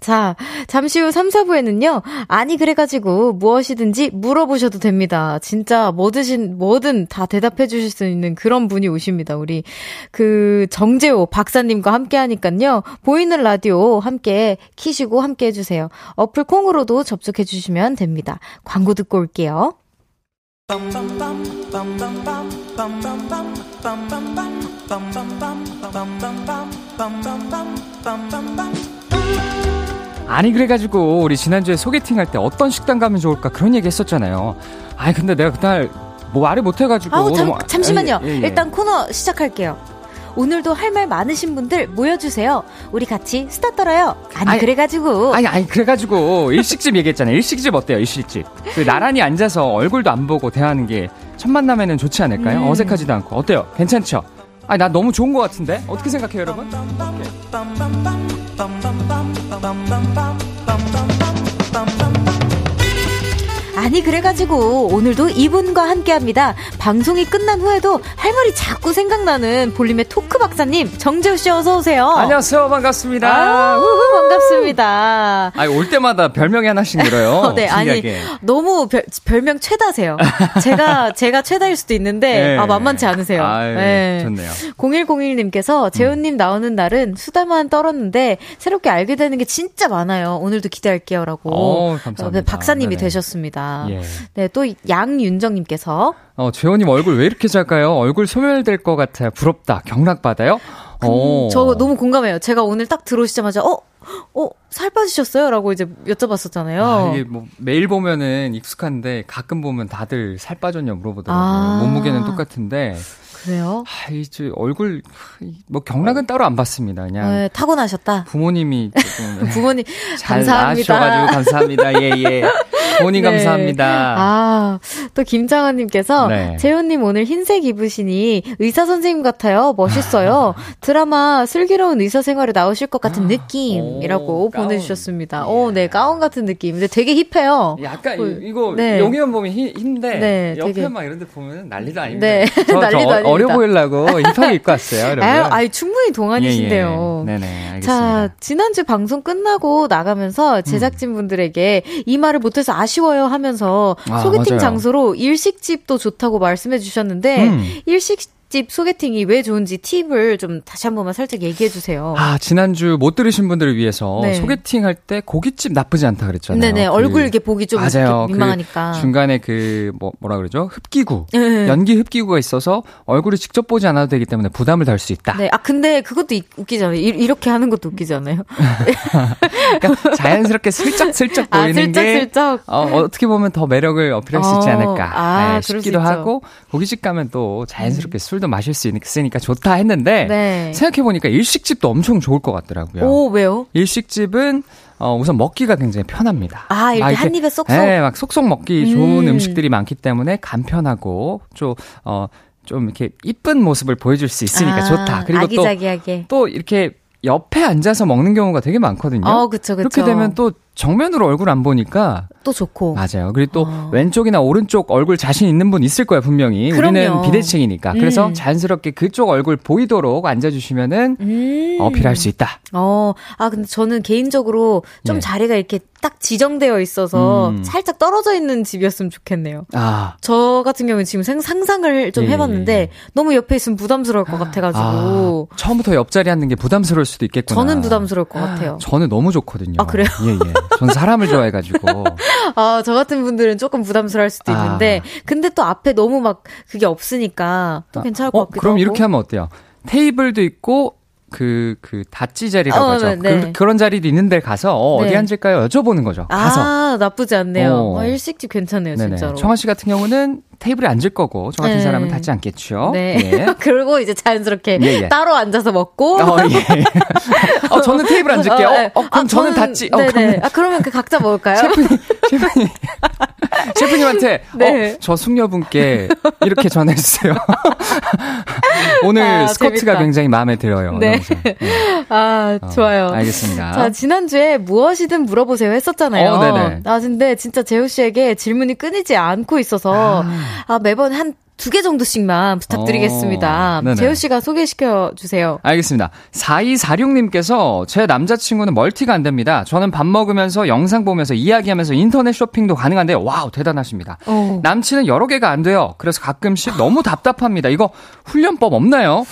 자, 잠시 후 3, 4부에는요, 아니, 그래가지고 무엇이든지 물어보셔도 됩니다. 진짜 뭐든, 뭐든 다 대답해 주실 수 있는 그런 분이 오십니다. 우리, 그, 정재호 박사님과 함께 하니깐요, 보이는 라디오 함께 키시고 함께 해주세요. 어플 콩으로도 접속해 주시면 됩니다. 광고 듣고 올게요. 아니 그래가지고 우리 지난주에 소개팅 할 때 어떤 식당 가면 좋을까 그런 얘기 했었잖아요. 아니 근데 내가 그날 뭐 말을 못해가지고. 아우 잠, 잠시만요. 예, 예, 예. 일단 코너 시작할게요. 오늘도 할 말 많으신 분들 모여주세요. 우리 같이 수다 떨어요. 아니, 아니, 그래가지고. 아니 아니 그래가지고 일식집 얘기했잖아요. 일식집 어때요? 일식집. 그 나란히 앉아서 얼굴도 안 보고 대하는 게 첫 만남에는 좋지 않을까요? 음. 어색하지도 않고 어때요? 괜찮죠? 아니 나 너무 좋은 것 같은데 어떻게 생각해요, 여러분? bum bum bum. 아니 그래가지고 오늘도 이분과 함께합니다. 방송이 끝난 후에도 할 말이 자꾸 생각나는 볼림의 토크 박사님 정재우 씨 어서 오세요. 안녕하세요 반갑습니다. 아, 반갑습니다. 아니 올 때마다 별명이 하나씩 늘어요. 어, 네 아니 너무 별, 별명 최다세요. 제가 제가 최다일 수도 있는데 네. 아 만만치 않으세요. 아유, 네. 좋네요. 0101님께서 재훈님 나오는 날은 수다만 떨었는데 새롭게 알게 되는 게 진짜 많아요. 오늘도 기대할게요라고. 어, 감사합니다. 박사님이 네네. 되셨습니다. 예. 네, 또 양윤정님께서 어, 재원님 얼굴 왜 이렇게 작아요? 얼굴 소멸될 것 같아요. 부럽다. 경락받아요? 그, 어. 저 너무 공감해요. 제가 오늘 딱 들어오시자마자, 어? 어, 살 빠지셨어요? 라고 이제 여쭤봤었잖아요. 아, 이게 뭐 매일 보면은 익숙한데 가끔 보면 다들 살 빠졌냐 물어보더라고요. 아. 몸무게는 똑같은데. 그래요? 아, 이제 얼굴 뭐 경락은 따로 안 받습니다. 그냥 네, 타고나셨다. 부모님이 조금 부모님 잘 감사합니다. 낳으셔가지고 감사합니다. 예 예. 본인 네. 감사합니다. 아, 또 김장원님께서 네. 재훈님 오늘 흰색 입으시니 의사 선생님 같아요. 멋있어요. 드라마 슬기로운 의사 생활에 나오실 것 같은 느낌이라고 오, 보내주셨습니다. 오, 네, 가운 같은 느낌. 근데 되게 힙해요. 약간 그, 이거 네. 용의원 보면 흰, 흰데 네, 옆에 되게... 막 이런 데 보면 난리도 아닙니다. 네, 저, 난리도 저 어, 려 보이려고 힙하게 입고 왔어요, 여러분. 아유, 아유 충분히 동안이신데요. 예, 예. 네네, 알겠습니다. 자, 지난주 방송 끝나고 나가면서 제작진분들에게 음. 이 말을 못해서 아쉬워요 하면서 아, 소개팅 맞아요. 장소로 일식집도 좋다고 말씀해 주셨는데 음. 일식 집 소개팅이 왜 좋은지 팁을 좀 다시 한 번만 살짝 얘기해 주세요. 아, 지난주 못 들으신 분들을 위해서 네. 소개팅 할 때 고깃집 나쁘지 않다 그랬잖아요. 네네. 그, 얼굴 이렇게 보기 좀 맞아요. 그 민망하니까. 그 중간에 그, 뭐, 뭐라 그러죠? 흡기구. 네. 연기 흡기구가 있어서 얼굴을 직접 보지 않아도 되기 때문에 부담을 덜 수 있다. 네. 아, 근데 그것도 웃기잖아요. 이, 렇게 하는 것도 웃기잖아요. 그러니까 자연스럽게 슬쩍슬쩍 아, 보이는 아, 슬쩍, 게 슬쩍. 어, 어떻게 보면 더 매력을 어필할 수 있지 어, 않을까. 아, 네, 싶기도 하고 고깃집 가면 또 자연스럽게 음. 술도 마실 수 있으니까 좋다 했는데 네. 생각해 보니까 일식집도 엄청 좋을 것 같더라고요. 오 왜요? 일식집은 어, 우선 먹기가 굉장히 편합니다. 아, 이렇게, 한 입에 쏙쏙? 네, 막 쏙쏙 먹기 좋은 음. 식들이 많기 때문에 간편하고, 좀, 어, 좀 이렇게 이쁜 모습을 보여줄 수 있으니까 아, 좋다. 그리고 아기자기하게. 또, 또 이렇게 옆에 앉아서 먹는 경우가 되게 많거든요. 어, 그쵸, 그쵸. 그렇게 되면 또 정면으로 얼굴 안 보니까 또 좋고 맞아요. 그리고 또 어. 왼쪽이나 오른쪽 얼굴 자신 있는 분 있을 거예요 분명히. 그럼요. 우리는 비대칭이니까. 음. 그래서 자연스럽게 그쪽 얼굴 보이도록 앉아주시면은 음. 어필할 수 있다. 어, 아 근데 저는 개인적으로 좀 네. 자리가 이렇게 딱 지정되어 있어서 음. 살짝 떨어져 있는 집이었으면 좋겠네요. 아. 저 같은 경우는 지금 상상을 좀 예, 해봤는데 예, 예. 너무 옆에 있으면 부담스러울 것 같아가지고 아, 처음부터 옆자리 앉는 게 부담스러울 수도 있겠구나. 저는 부담스러울 것 같아요. 저는 너무 좋거든요. 아 그래요? 예 예. 전 사람을 좋아해가지고. 아, 저 같은 분들은 조금 부담스러울 수도 아. 있는데, 근데 또 앞에 너무 막 그게 없으니까 또 아. 괜찮을 것 어, 같기도 그럼 하고. 이렇게 하면 어때요? 테이블도 있고, 그, 그, 다찌 자리라고 어, 하죠. 네. 그, 런 자리도 있는데 가서, 어, 네. 어디 앉을까요? 여쭤보는 거죠. 가서. 아, 나쁘지 않네요. 어. 어 일식집 괜찮네요, 네네. 진짜로. 청아 씨 같은 경우는 테이블에 앉을 거고, 저 같은 네. 사람은 닿지 않겠죠. 네. 예. 그리고 이제 자연스럽게 예, 예. 따로 앉아서 먹고. 어, 예. 어, 저는 테이블 앉을게요. 어, 네. 어, 그럼 아, 저는 닿지. 네네. 어, 그러면... 아, 그러면 그 각자 먹을까요? 셰프님, 셰프님. 셰프님한테, 네. 어, 저 숙녀분께 이렇게 전해주세요. 오늘 아, 스커트가 재밌다. 굉장히 마음에 들어요. 네. 네. 아, 어, 좋아요. 알겠습니다. 자, 지난 주에 무엇이든 물어보세요 했었잖아요. 어, 네네. 아, 근데 진짜 재우 씨에게 질문이 끊이지 않고 있어서, 아, 아 매번 한 두 개 정도씩만 부탁드리겠습니다. 어, 재우 씨가 소개시켜 주세요. 알겠습니다. 4246님께서 제 남자친구는 멀티가 안 됩니다. 저는 밥 먹으면서 영상 보면서 이야기하면서 인터넷 쇼핑도 가능한데 와우 대단하십니다. 어. 남친은 여러 개가 안 돼요. 그래서 가끔씩 너무 답답합니다. 이거 훈련법 없나요?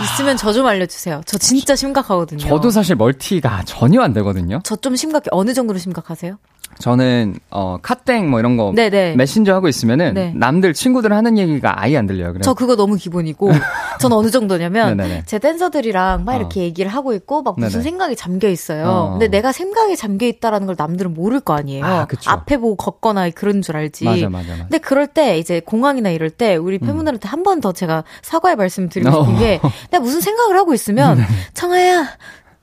있으면 저 좀 알려주세요. 저 진짜 심각하거든요. 저도 사실 멀티가 전혀 안 되거든요. 저 좀 심각해. 어느 정도로 심각하세요? 저는 어 카땡 뭐 이런 거 네네. 메신저 하고 있으면은 네. 남들 친구들 하는 얘기가 아예 안 들려요. 그래. 저 그거 너무 기본이고 저는 어느 정도냐면 제 댄서들이랑 막 이렇게 어. 얘기를 하고 있고 막 무슨 네네. 생각이 잠겨 있어요. 어. 근데 내가 생각에 잠겨 있다라는 걸 남들은 모를 거 아니에요. 아, 앞에 보고 걷거나 그런 줄 알지. 맞아, 맞아, 맞아. 근데 그럴 때 이제 공항이나 이럴 때 우리 음. 팬분들한테 음. 한번 더 제가 사과의 말씀 드리고 싶은 어. 게 내가 무슨 생각을 하고 있으면 청아야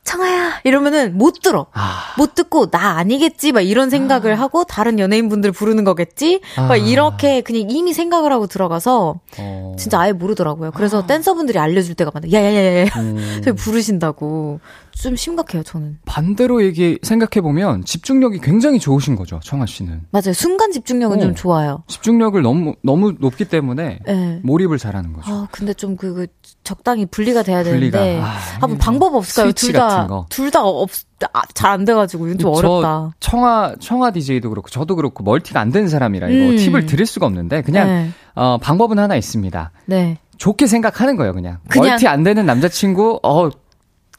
청아야 이러면은 못 들어. 아. 못 듣고 나 아니겠지 막 이런 생각을 아. 하고 다른 연예인분들 부르는 거겠지. 아. 막 이렇게 그냥 이미 생각을 하고 들어가서 어. 진짜 아예 모르더라고요. 그래서 아. 댄서분들이 알려줄 때가 많아요. 야야야야. 음. 부르신다고. 좀 심각해요, 저는. 반대로 얘기 생각해 보면 집중력이 굉장히 좋으신 거죠, 청아 씨는. 맞아요. 순간 집중력은 어, 좀 좋아요. 집중력을 너무 너무 높기 때문에 네. 몰입을 잘하는 거죠. 아, 근데 좀 그 그 적당히 분리가 돼야 분리가, 되는데 아, 한번 방법 없을까요? 둘다둘다 없 아, 잘안 돼가지고 좀 어렵다. 청하 청하 DJ도 그렇고 저도 그렇고 멀티가 안 된 사람이라 이거 음. 팁을 드릴 수가 없는데 그냥 네. 어, 방법은 하나 있습니다. 네. 좋게 생각하는 거예요, 그냥. 그냥. 멀티 안 되는 남자친구, 어,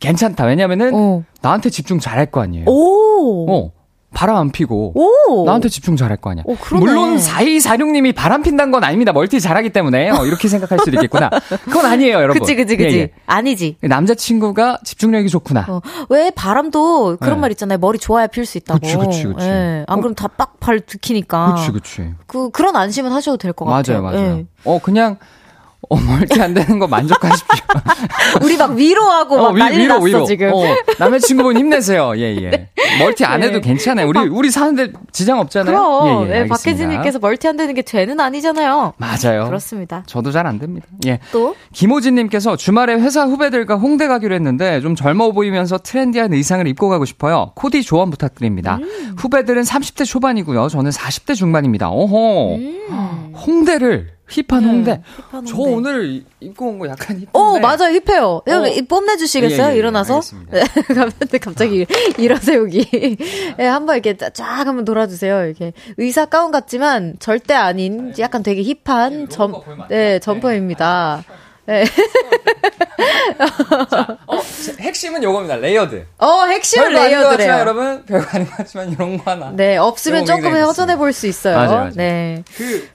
괜찮다. 왜냐면은 어. 나한테 집중 잘할 거 아니에요. 오. 어. 바람 안 피고 오. 나한테 집중 잘할 거 아니야. 오, 물론 4246님이 바람 핀다는 건 아닙니다. 멀티 잘하기 때문에 어, 이렇게 생각할 수도 있겠구나. 그건 아니에요, 여러분. 그치, 그치, 그치. 예, 예. 아니지. 남자친구가 집중력이 좋구나. 어. 왜 바람도 그런 네. 말 있잖아요. 머리 좋아야 필 수 있다고. 그치, 그치, 그치. 예. 안 어. 그럼 다 빡발 들키니까. 그치, 그치. 그, 그런 안심은 하셔도 될 것 같아요. 맞아요, 맞아요. 예. 어, 그냥 어, 멀티 안 되는 거 만족하십시오. 우리 막 위로하고 어, 막 위, 난리 위로, 났어, 위로. 지금. 어, 남자친구분 힘내세요. 예, 예. 네. 멀티 안 해도 네. 괜찮아요. 우리, 우리 사는데 지장 없잖아요. 그럼. 예, 예, 네, 박혜진 님께서 멀티 안 되는 게 죄는 아니잖아요. 맞아요. 그렇습니다. 저도 잘 안 됩니다. 예. 또? 김호진 님께서 주말에 회사 후배들과 홍대 가기로 했는데 좀 젊어 보이면서 트렌디한 의상을 입고 가고 싶어요. 코디 조언 부탁드립니다. 음. 후배들은 30대 초반이고요. 저는 40대 중반입니다. 오호. 음. 홍대를 힙한 네, 홍대. 힙한 저 오늘 입고 온 거 약간 힙한데. 어, 맞아요. 힙해요. 여기 어. 뽐내주시겠어요? 예, 예, 일어나서? 네, 가면 갑자기 일어세우기. 네, 한번 이렇게 쫙 한번 돌아주세요. 이렇게 의사 가운 같지만 절대 아닌 약간 되게 힙한 점, 네, 점퍼입니다. 네. 자, 어, 핵심은 요겁니다. layered. 어, 핵심은 layered래요. 여러분, 별거 아닌 것 같지만 이런 거 하나. 네, 없으면 조금 허전해 볼 수 있어요. 맞아요, 맞아요. 네. 그,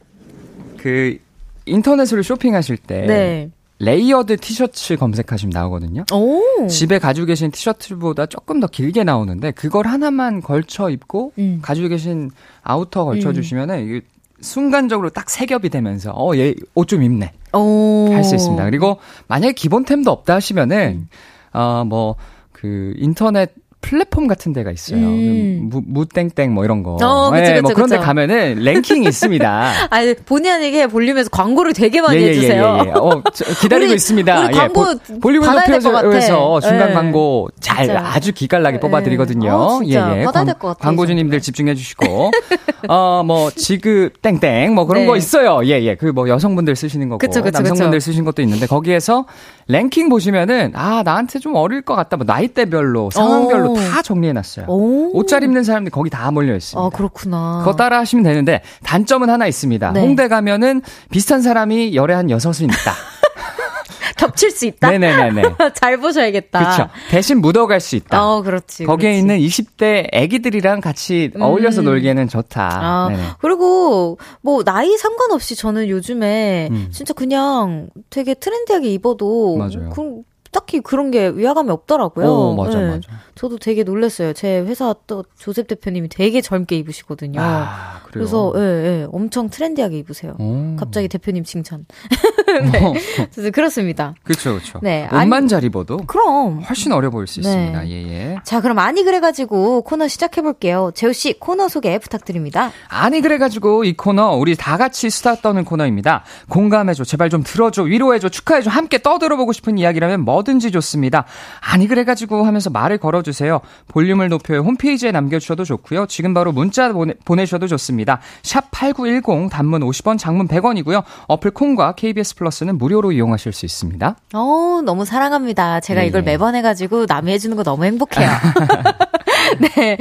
그 인터넷으로 쇼핑하실 때 네. layered 티셔츠 검색하시면 나오거든요. 오. 집에 가지고 계신 티셔츠보다 조금 더 길게 나오는데 그걸 하나만 걸쳐 입고 음. 가지고 계신 아우터 걸쳐 음. 주시면은 이게 순간적으로 딱 세 겹이 되면서 어 얘 옷 좀 입네 할 수 있습니다. 그리고 만약에 기본템도 없다 하시면은 음. 어뭐 그 인터넷 플랫폼 같은 데가 있어요. 음. 무, 무땡땡 뭐 이런 거. 어, 그치, 네, 그치, 뭐 그런 데 가면은 랭킹이 있습니다. 아, 본의 아니게 볼륨에서 광고를 되게 많이 예, 예, 해주세요. 예, 예, 예. 어, 기다리고 우리, 있습니다. 우리 예, 광고 예, 볼륨을 높여서 중간 네. 광고 잘 진짜. 아주 기깔나게 네. 뽑아드리거든요. 어, 예, 예. 받아야 될 것 같아요. 광고주님들 집중해 주시고. 어, 뭐, 지급 땡땡 뭐 그런 네. 거 있어요. 예, 예. 그 뭐 여성분들 쓰시는 거고. 그쵸, 그쵸, 남성분들 그쵸. 쓰신 것도 있는데 거기에서 랭킹 보시면은 아, 나한테 좀 어릴 것 같다. 뭐 나이대별로, 상황별로 다 정리해놨어요. 옷 잘 입는 사람들이 거기 다 몰려 있습니다. 아 그렇구나. 그거 따라 하시면 되는데 단점은 하나 있습니다. 네. 홍대 가면은 비슷한 사람이 열에 한 여섯은 있다. 겹칠 수 있다? 네네네네. 잘 보셔야겠다. 그렇죠. 대신 묻어갈 수 있다. 어, 그렇지. 거기에 그렇지. 있는 20대 애기들이랑 같이 음. 어울려서 놀기에는 좋다. 아, 네네. 그리고 뭐 나이 상관없이 저는 요즘에 음. 진짜 그냥 되게 트렌디하게 입어도 맞아요. 그, 딱히 그런 게 위화감이 없더라고요. 오, 맞아, 네. 맞아. 저도 되게 놀랐어요. 제 회사 또 조셉 대표님이 되게 젊게 입으시거든요. 아, 그래서 예, 예, 엄청 트렌디하게 입으세요. 오. 갑자기 대표님 칭찬. 네. 그래서 그렇습니다. 그렇죠, 그렇죠. 네, 옷만 잘 입어도 그럼 훨씬 어려 보일 수 네. 있습니다. 예, 예. 자, 그럼 아니 그래가지고 코너 시작해 볼게요. 재우 씨 코너 소개 부탁드립니다. 아니 그래가지고 이 코너 우리 다 같이 수다 떠는 코너입니다. 공감해줘, 제발 좀 들어줘, 위로해줘, 축하해줘, 함께 떠들어보고 싶은 이야기라면 뭐든지 좋습니다. 아니 그래가지고 하면서 말을 걸어 주세요. 볼륨을 높여 홈페이지에 남겨주셔도 좋고요. 지금 바로 문자 보내, 보내셔도 좋습니다. 샵 #8910 단문 50원, 장문 100원이고요. 어플 콩과 KBS 플러스는 무료로 이용하실 수 있습니다. 어, 너무 사랑합니다. 제가 네. 이걸 매번 해가지고 남이 해주는 거 너무 행복해요. 네.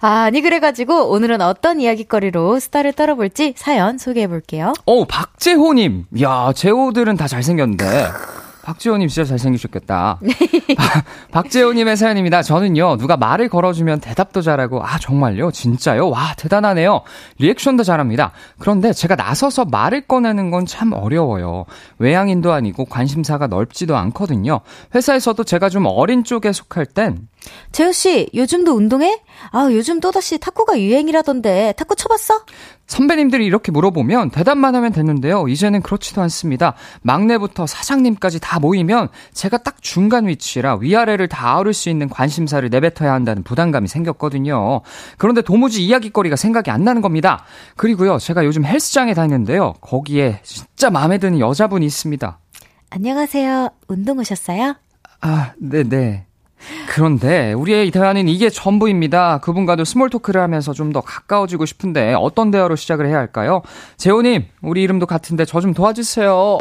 아, 니 그래가지고 오늘은 어떤 이야기거리로 스타를 떨어볼지 사연 소개해볼게요. 오, 박재호님. 야, 재호들은 다 잘생겼는데. 박지호님 진짜 잘생기셨겠다. 박지호님의 사연입니다. 저는요, 누가 말을 걸어주면 대답도 잘하고, 아, 정말요? 진짜요? 와, 대단하네요. 리액션도 잘합니다. 그런데 제가 나서서 말을 꺼내는 건 참 어려워요. 외향인도 아니고 관심사가 넓지도 않거든요. 회사에서도 제가 좀 어린 쪽에 속할 땐, 재우씨, 요즘도 운동해? 아, 요즘 또다시 탁구가 유행이라던데, 탁구 쳐봤어? 선배님들이 이렇게 물어보면 대답만 하면 됐는데요. 이제는 그렇지도 않습니다. 막내부터 사장님까지 다 모이면 제가 딱 중간 위치라 위아래를 다 아우를 수 있는 관심사를 내뱉어야 한다는 부담감이 생겼거든요. 그런데 도무지 이야기거리가 생각이 안 나는 겁니다. 그리고요, 제가 요즘 헬스장에 다니는데요. 거기에 진짜 마음에 드는 여자분이 있습니다. 안녕하세요. 운동 오셨어요? 아, 네네. 네. 그런데 우리의 대화는 이게 전부입니다. 그분과도 small talk를 하면서 좀 더 가까워지고 싶은데 어떤 대화로 시작을 해야 할까요? 재호님, 우리 이름도 같은데 저 좀 도와주세요.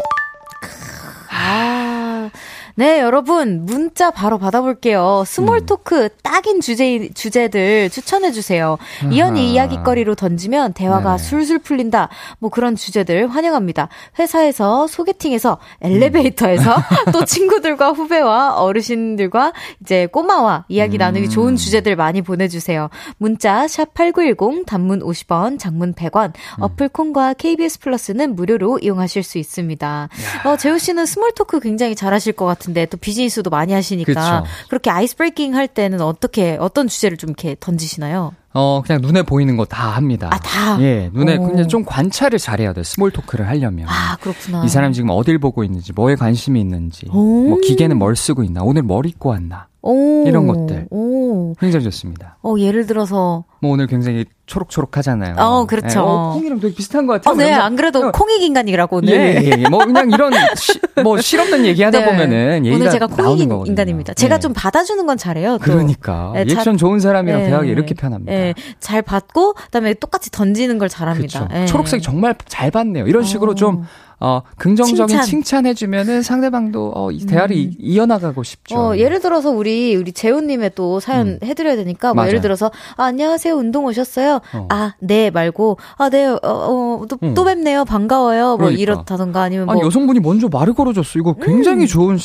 네, 여러분, 문자 바로 받아볼게요. small 음. talk 딱인 주제, 주제들 추천해주세요. 이런 이야기거리로 던지면 대화가 네. 술술 풀린다. 뭐 그런 주제들 환영합니다. 회사에서, 소개팅에서, 엘리베이터에서, 음. 또 친구들과 후배와 어르신들과 이제 꼬마와 이야기 음. 나누기 좋은 주제들 많이 보내주세요. 문자, 샵8910, 단문 50원, 장문 100원, 음. 어플 콩과 KBS 플러스는 무료로 이용하실 수 있습니다. 어, 재호 씨는 small talk 굉장히 잘하실 것 같아요. 같은데 또 비즈니스도 많이 하시니까 그쵸. 그렇게 ice breaking 할 때는 어떻게 어떤 주제를 좀 이렇게 던지시나요? 어, 그냥 눈에 보이는 거 다 합니다. 아, 다? 예, 눈에 오. 근데 좀 관찰을 잘해야 돼요. small talk를 하려면. 아, 그렇구나. 이 사람 지금 어딜 보고 있는지, 뭐에 관심이 있는지, 오. 뭐 기계는 뭘 쓰고 있나, 오늘 뭘 입고 왔나. 오. 이런 것들. 오. 굉장히 좋습니다. 어, 예를 들어서. 뭐 오늘 굉장히 초록초록하잖아요. 어, 그렇죠. 네. 어, 콩이랑 되게 비슷한 것 같아요. 어, 네, 안 그래도 어. 콩이 인간이라고 오늘. 예, 예, 예. 뭐 그냥 이런 시, 뭐 실없는 얘기하다 네. 보면은 오늘 제가 콩이 인간입니다. 제가 네. 좀 받아주는 건 잘해요. 또. 그러니까 네, 리액션 좋은 사람이랑 네. 대화하기 이렇게 편합니다. 네. 잘 받고 그다음에 똑같이 던지는 걸 잘합니다. 초록색 정말 잘 받네요. 이런 식으로 어. 좀 어, 긍정적인 칭찬. 해주면은 상대방도 어, 이 대화를 음. 이어나가고 싶죠. 어, 예를 들어서 우리 우리 재호님의 또 사연 음. 해드려야 되니까 뭐 예를 들어서 아, 안녕하세요 운동 오셨어요? 어. 아 네 말고 아 네 어, 어, 또, 음. 또 뵙네요 반가워요 뭐 그러니까. 이렇다던가 아니면 뭐 아니, 여성분이 먼저 말을 걸어줬어 이거 굉장히 음. 좋은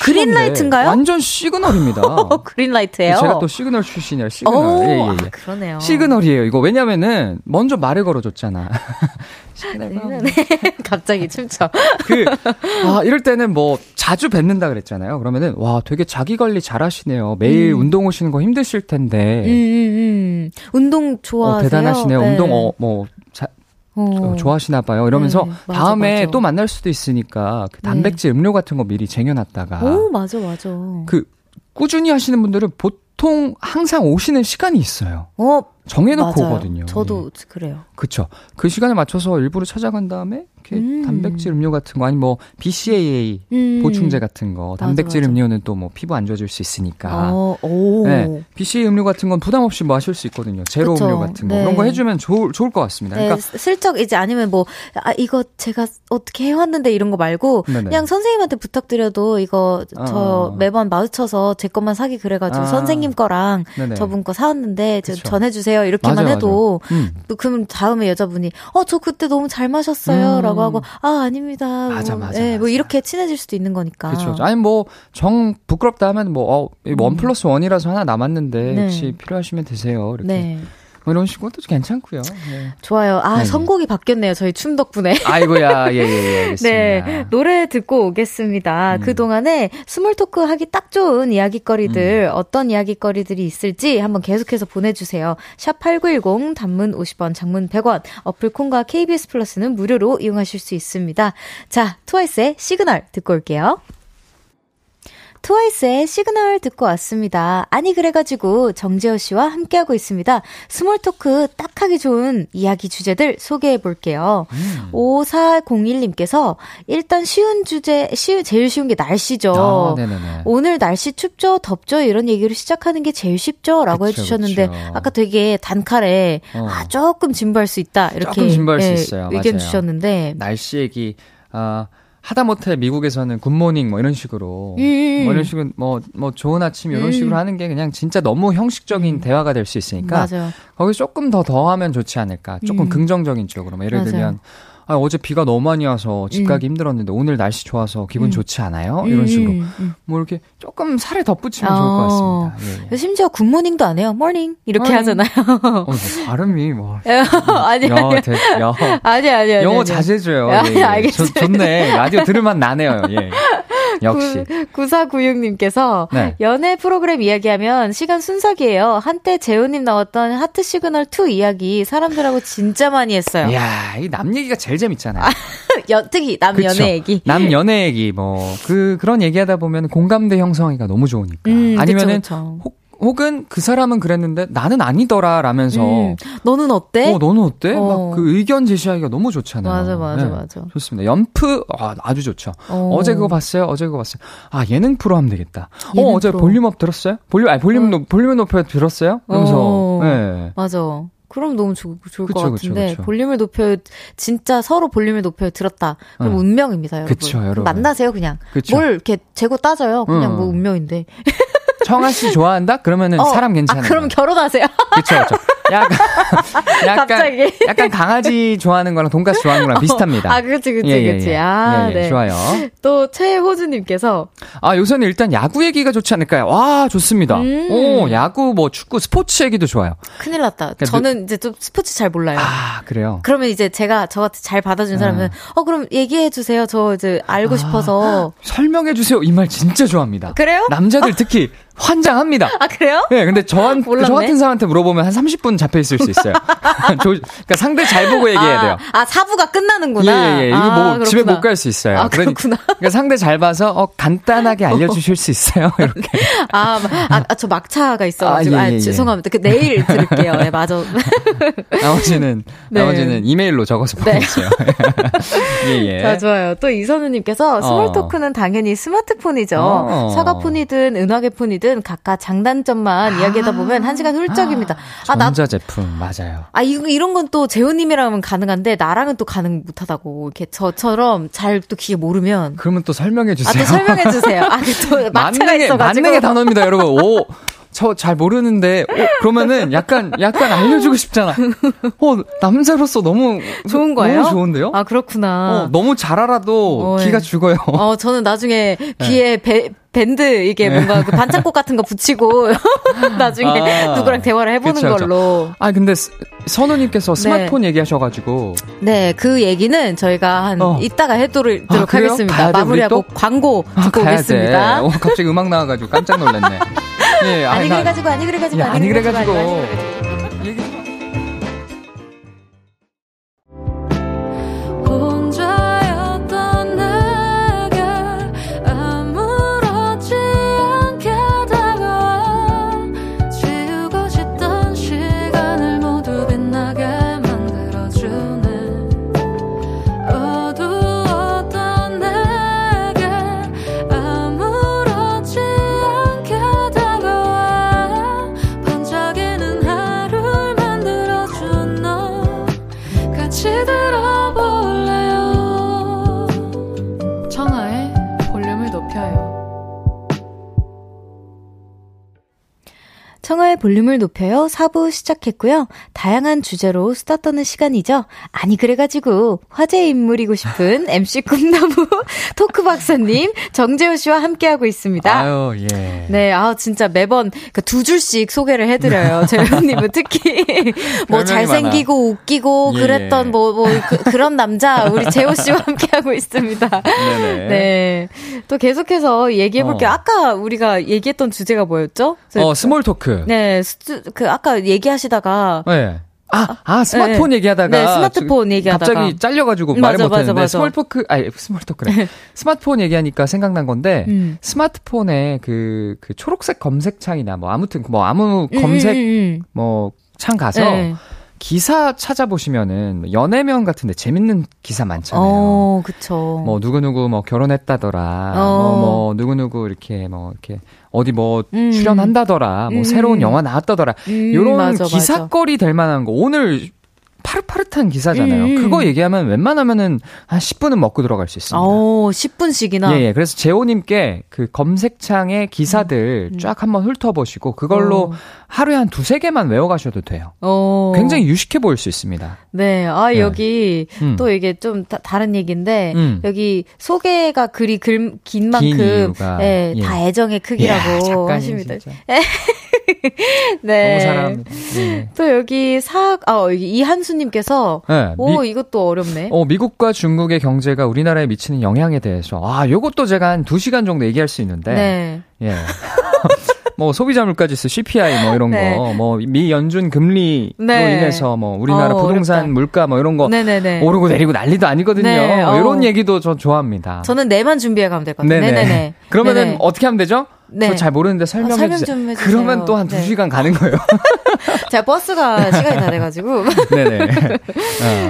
green light인가요? 완전 시그널입니다. green light예요. 제가 또 시그널 출신이라 시그널. 오, 예, 예, 예. 아, 그러네요. 시그널이에요. 이거 왜냐면은 먼저 말을 걸어줬잖아. 시그널. 네. 갑자기 춤춰. 그, 아, 이럴 때는 뭐 자주 뵙는다 그랬잖아요. 그러면은 와, 되게 자기 관리 잘 하시네요. 매일 음. 운동 오시는 거 힘드실 텐데. 음, 음, 음. 운동 좋아하세요? 어, 대단하시네요. 네. 운동 어, 뭐 어. 좋아하시나 봐요. 이러면서 네, 맞아, 다음에 맞아. 또 만날 수도 있으니까 그 단백질 네. 음료 같은 거 미리 쟁여놨다가. 오, 맞아, 맞아. 그 꾸준히 하시는 분들은 보통 항상 오시는 시간이 있어요. 어, 정해놓고 맞아요. 오거든요. 저도 예. 그래요. 그쵸. 그 시간에 맞춰서 일부러 찾아간 다음에 이렇게 음. 단백질 음료 같은 거 아니 뭐 BCAA 음. 보충제 같은 거 단백질 맞아, 맞아. 음료는 또 뭐 피부 안 좋아질 수 있으니까 어, 네, BCAA 음료 같은 건 부담 없이 마실 수 있거든요 제로 그쵸. 음료 같은 거 네. 그런 거 해주면 좋을 좋을 것 같습니다. 네, 그러니까 슬쩍 이제 아니면 뭐 아 이거 제가 어떻게 해왔는데 이런 거 말고 네네. 그냥 선생님한테 부탁드려도 이거 저 어. 매번 마주쳐서 제 것만 사기 그래가지고 아. 선생님 거랑 네네. 저분 거 사왔는데 좀 전해주세요 이렇게만 맞아, 해도 음. 그럼 다음에 여자분이 어 저 그때 너무 잘 마셨어요라고 음. 하고 아 아닙니다. 맞아 뭐, 맞아. 네, 뭐 이렇게 친해질 수도 있는 거니까. 그렇죠. 아니 뭐 정 부끄럽다 하면 뭐 one 어, plus one이라서 하나 남았는데 네. 혹시 필요하시면 드세요. 이렇게. 네. 뭐 이런 식으로 도 괜찮고요. 네. 좋아요. 아, 네. 선곡이 바뀌었네요. 저희 춤 덕분에. 아이고야. 예, 예, 예. 네. 노래 듣고 오겠습니다. 음. 그동안에 small talk 하기 딱 좋은 이야기거리들, 음. 어떤 이야기거리들이 있을지 한번 계속해서 보내주세요. 샵8910 단문 50원, 장문 100원, 어플 콩과 KBS 플러스는 무료로 이용하실 수 있습니다. 자, 트와이스의 시그널 듣고 올게요. 트와이스의 시그널 듣고 왔습니다. 아니 그래가지고 정재호 씨와 함께하고 있습니다. small talk 딱 하기 좋은 이야기 주제들 소개해 볼게요. 음. 5401님께서 일단 쉬운 주제, 쉬운, 제일 쉬운 게 날씨죠. 아, 오늘 날씨 춥죠? 덥죠? 이런 얘기로 시작하는 게 제일 쉽죠? 라고 그쵸, 해주셨는데 그쵸. 아까 되게 단칼에 어. 아, 조금 진부할 수 있다. 이렇게 조금 진부할 예, 수 있어요. 의견 맞아요. 주셨는데 날씨 얘기 아 하다못해 미국에서는 good morning 뭐 이런 식으로 음. 음, 음. 뭐 이런 식으로 뭐뭐 뭐 좋은 아침 이런 음. 식으로 하는 게 그냥 진짜 너무 형식적인 음. 대화가 될 수 있으니까 맞아. 거기 조금 더 더하면 좋지 않을까 조금 음. 긍정적인 쪽으로 뭐 예를 맞아요. 들면 아, 어제 비가 너무 많이 와서 집 가기 음. 힘들었는데 오늘 날씨 좋아서 기분 음. 좋지 않아요? 이런 음, 식으로. 음, 뭐 이렇게 조금 살을 덧붙이면 어. 좋을 것 같습니다. 예, 예. 심지어 good morning도 안 해요. Morning 이렇게 morning. 하잖아요. 어, 뭐 발음이 뭐. 아니, 아니. 아니, 아니, 아니. 영어 자제해줘요. 예, 예. 알겠어요. 좋네. 라디오 들으면 나네요. 예. 역시. 9496님께서 네. 연애 프로그램 이야기하면 시간 순삭이에요. 한때 재호님 나왔던 하트 시그널 2 이야기 사람들하고 진짜 많이 했어요. 이야, 이 남 얘기가 제일 재밌잖아요. 여, 특히 남 그쵸? 연애 얘기. 남 연애 얘기 뭐 그 그런 얘기하다 보면 공감대 형성하기가 너무 좋으니까. 음, 아니면은 그쵸, 그쵸. 혹 은 그 사람은 그랬는데 나는 아니더라 라면서 음, 너는 어때? 어, 너는 어때? 어. 막 그 의견 제시하기가 너무 좋잖아요. 맞아, 맞아, 네. 맞아. 좋습니다. 연프 아, 아주 좋죠. 어. 제 그거 봤어요. 어제 그거 봤어요. 아 예능 프로 하면 되겠다. 어 어제 프로. 볼륨업 들었어요? 볼륨 아니 볼륨 어. 볼륨 높여 들었어요? 그러면서 어. 네. 맞아. 그럼 너무 좋, 좋을 그쵸, 것 같은데 그쵸, 그쵸. 볼륨을 높여 진짜 서로 볼륨을 높여 들었다. 그럼 어. 운명입니다, 여러분. 그쵸, 여러분. 만나세요 그냥. 뭘 이렇게 재고 따져요. 그냥 어. 뭐 운명인데. 청아 씨 좋아한다? 그러면은 어, 사람 괜찮아요. 아, 그럼 결혼하세요. 그렇죠. 약간 약간 약간 강아지 좋아하는 거랑 돈까스 좋아하는 거랑 어, 비슷합니다. 아, 그렇지, 그렇지, 예, 그렇지. 예, 예. 아, 예, 예, 네. 좋아요. 또 최호주님께서 아 요새는 일단 야구 얘기가 좋지 않을까요? 와 좋습니다. 음. 오 야구 뭐 축구 스포츠 얘기도 좋아요. 큰일 났다. 그러니까 저는 이제 좀 스포츠 잘 몰라요. 아 그래요? 그러면 이제 제가 저한테 잘 받아준 사람은 음. 어 그럼 얘기해 주세요. 저 이제 알고 아, 싶어서 설명해 주세요. 이 말 진짜 좋아합니다. 그래요? 남자들 특히 환장합니다. 아, 그래요? 네, 근데 저한, 저 같은 사람한테 물어보면 한 30분 잡혀 있을 수 있어요. 조, 그러니까 상대 잘 보고 얘기해야 돼요. 아, 아 사부가 끝나는구나. 예, 예, 예. 이거 아, 뭐 그렇구나. 집에 못 갈 수 있어요. 아, 그렇구나. 그러니까 상대 잘 봐서, 어, 간단하게 알려주실 수 있어요. 이렇게. 아, 아, 아, 저 막차가 있어가지고. 아, 예, 예, 아 죄송합니다. 그 내일 들을게요. 네, 맞아. 나머지는, 네. 나머지는 이메일로 적어서 보내주세요. 네. 예, 예. 자, 좋아요. 또 이선우님께서 small talk는 어. 당연히 스마트폰이죠. 어. 사과폰이든 은하계 폰이든 각각 장단 장단점만 아~ 이야기하다 보면 한 시간 훌쩍입니다. 아, 전자 제품 맞아요. 아 이거 이런 건 또 재호님이라면 가능한데 나랑은 또 가능 못하다고 이렇게 저처럼 잘 또 기계 모르면 그러면 또 설명해 주세요. 아, 또 설명해 주세요. 아, 또 막차가 있어가지고 만능의 단어입니다, 여러분. 오. 저잘 모르는데 어, 그러면은 약간 약간 알려주고 싶잖아. 어 남자로서 너무 좋은 거예요? 너무 좋은데요? 아 그렇구나. 어, 너무 잘 알아도 어, 귀가 죽어요. 어 저는 나중에 귀에 네. 배, 밴드 이게 뭔가 그 반창고 같은 거 붙이고 나중에 아, 누구랑 대화를 해보는 그쵸, 걸로. 아 근데 선우님께서 네. 스마트폰 네. 얘기하셔가지고. 네, 그 얘기는 저희가 한 어. 이따가 해도록 아, 하겠습니다. 마무리하고 광고 아, 듣고 아, 오겠습니다. 어, 갑자기 음악 나와가지고 깜짝 놀랐네. 예, 아니, 그래가지고 아니 그래가지고 아니 그래가지고. 아니 그래가지고. 청하의 볼륨을 높여요. 4부 시작했고요. 다양한 주제로 수다 떠는 시간이죠. 아니, 그래가지고, 화제 인물이고 싶은 MC 꿈나무 토크 박사님, 정재호 씨와 함께하고 있습니다. 아유, 예. 네, 아, 진짜 매번 그두 줄씩 소개를 해드려요. 재호님은 특히, 뭐, 잘생기고 많아. 웃기고, 예, 그랬던 예. 뭐, 뭐, 그, 런 남자, 우리 재호 씨와 함께하고 있습니다. 네네. 네. 또 계속해서 얘기해볼게요. 어. 아까 우리가 얘기했던 주제가 뭐였죠? 어, small talk. 네, 스, 그 아까 얘기하시다가 네. 아, 아, 스마트폰 네. 얘기하다가. 네, 스마트폰 얘기하다가. 갑자기 잘려가지고 음, 말을 못했는데. small talk, 아니, small talk래. 스마트폰 얘기하니까 생각난 건데, 음. 스마트폰에 그, 그 초록색 검색창이나 뭐 아무튼 뭐 아무 음, 검색, 음, 음, 뭐, 창 가서, 네. 기사 찾아보시면은 연예면 같은데 재밌는 기사 많잖아요. 어, 그쵸. 뭐 누구누구 뭐 결혼했다더라. 어. 뭐, 뭐 누구누구 이렇게 뭐 이렇게 어디 뭐 음. 출연한다더라. 뭐 음. 새로운 영화 나왔다더라. 음, 요런 맞아, 기사거리 맞아. 될 만한 거 오늘 파릇파릇한 기사잖아요. 음. 그거 얘기하면 웬만하면은 한 10분은 먹고 들어갈 수 있습니다. 오, 10분씩이나? 예, 예. 그래서 재호님께 그 검색창에 기사들 음. 쫙 한번 훑어보시고 그걸로 오. 하루에 한 두세 개만 외워가셔도 돼요. 오. 굉장히 유식해 보일 수 있습니다. 네. 아, 네. 여기 음. 또 이게 좀 다, 른 얘기인데 음. 여기 소개가 글이 글, 긴 만큼 예, 예. 다 애정의 크기라고 야, 하십니다. 네. 너무 사랑합니다. 네. 또 여기 사, 아, 여기 이한수님께서, 네, 오, 미, 이것도 어렵네. 어, 미국과 중국의 경제가 우리나라에 미치는 영향에 대해서, 아, 요것도 제가 한 2시간 정도 얘기할 수 있는데, 네. 예. 뭐 소비자 물가지수 CPI 뭐 이런 네. 거, 뭐 미 연준 금리로 네. 인해서 뭐 우리나라 어, 부동산 어렵다. 물가 뭐 이런 거 네네네. 오르고 내리고 난리도 아니거든요. 네. 뭐 이런 어. 얘기도 저 좋아합니다. 저는 내만 준비해 가면 될 것 같아요. 네네. 그러면은 네네. 어떻게 하면 되죠? 네. 저 잘 모르는데 설명해, 아, 설명 주세요. 좀 해주세요. 그러면 또 한 2시간 가는 거예요. 제가 버스가 시간이 다 돼가지고. 네네.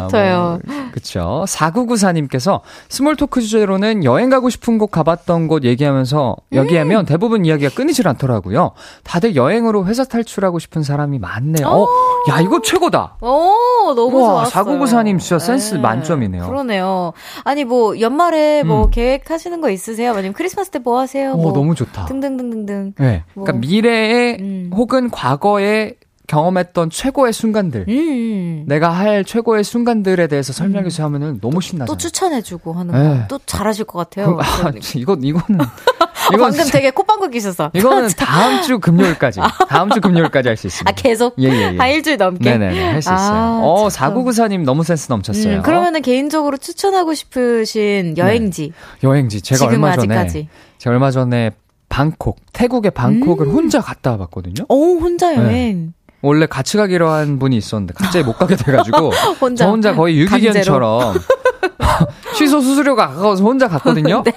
아, 저요. 뭐, 그쵸. 4994님께서 small talk 주제로는 여행 가고 싶은 곳 가봤던 곳 얘기하면서 여기하면 음. 대부분 이야기가 끊이질 않더라고요. 다들 여행으로 회사 탈출하고 싶은 사람이 많네요. 어, 야, 이거 최고다. 오, 너무 와, 좋았어요. 4994님 진짜 센스 네. 만점이네요. 그러네요. 아니, 뭐, 연말에 뭐 음. 계획하시는 거 있으세요? 아니면 크리스마스 때 뭐 하세요? 오, 뭐 너무 좋다. 등등 등등등. 네. 뭐. 그러니까 미래에 음. 혹은 과거에 경험했던 최고의 순간들, 음. 내가 할 최고의 순간들에 대해서 설명해 주세요 음. 하면은 너무 신나죠. 또 추천해주고 하는 거, 네. 또 잘하실 것 같아요. 그, 아, 이거 이거는 이건 방금 되게 콧방귀 끼셨어. 이거는 다음 주 금요일까지, 다음 주 금요일까지 할 수 있습니다. 아 계속? 예, 예, 예. 아 일주일 넘게. 네네 할수 있어요. 아, 어 사구구사님 너무 센스 넘쳤어요. 음, 그러면은 개인적으로 추천하고 싶으신 네. 여행지. 네. 여행지 제가 얼마 전에 아직까지. 제가 얼마 전에 방콕 태국의 방콕을 음. 혼자 갔다 와봤거든요. 오 혼자 여행. 네. 원래 같이 가기로 한 분이 있었는데 갑자기 못 가게 돼가지고 혼자, 저 혼자 거의 유기견처럼 취소 수수료가 아까워서 혼자 갔거든요. 네.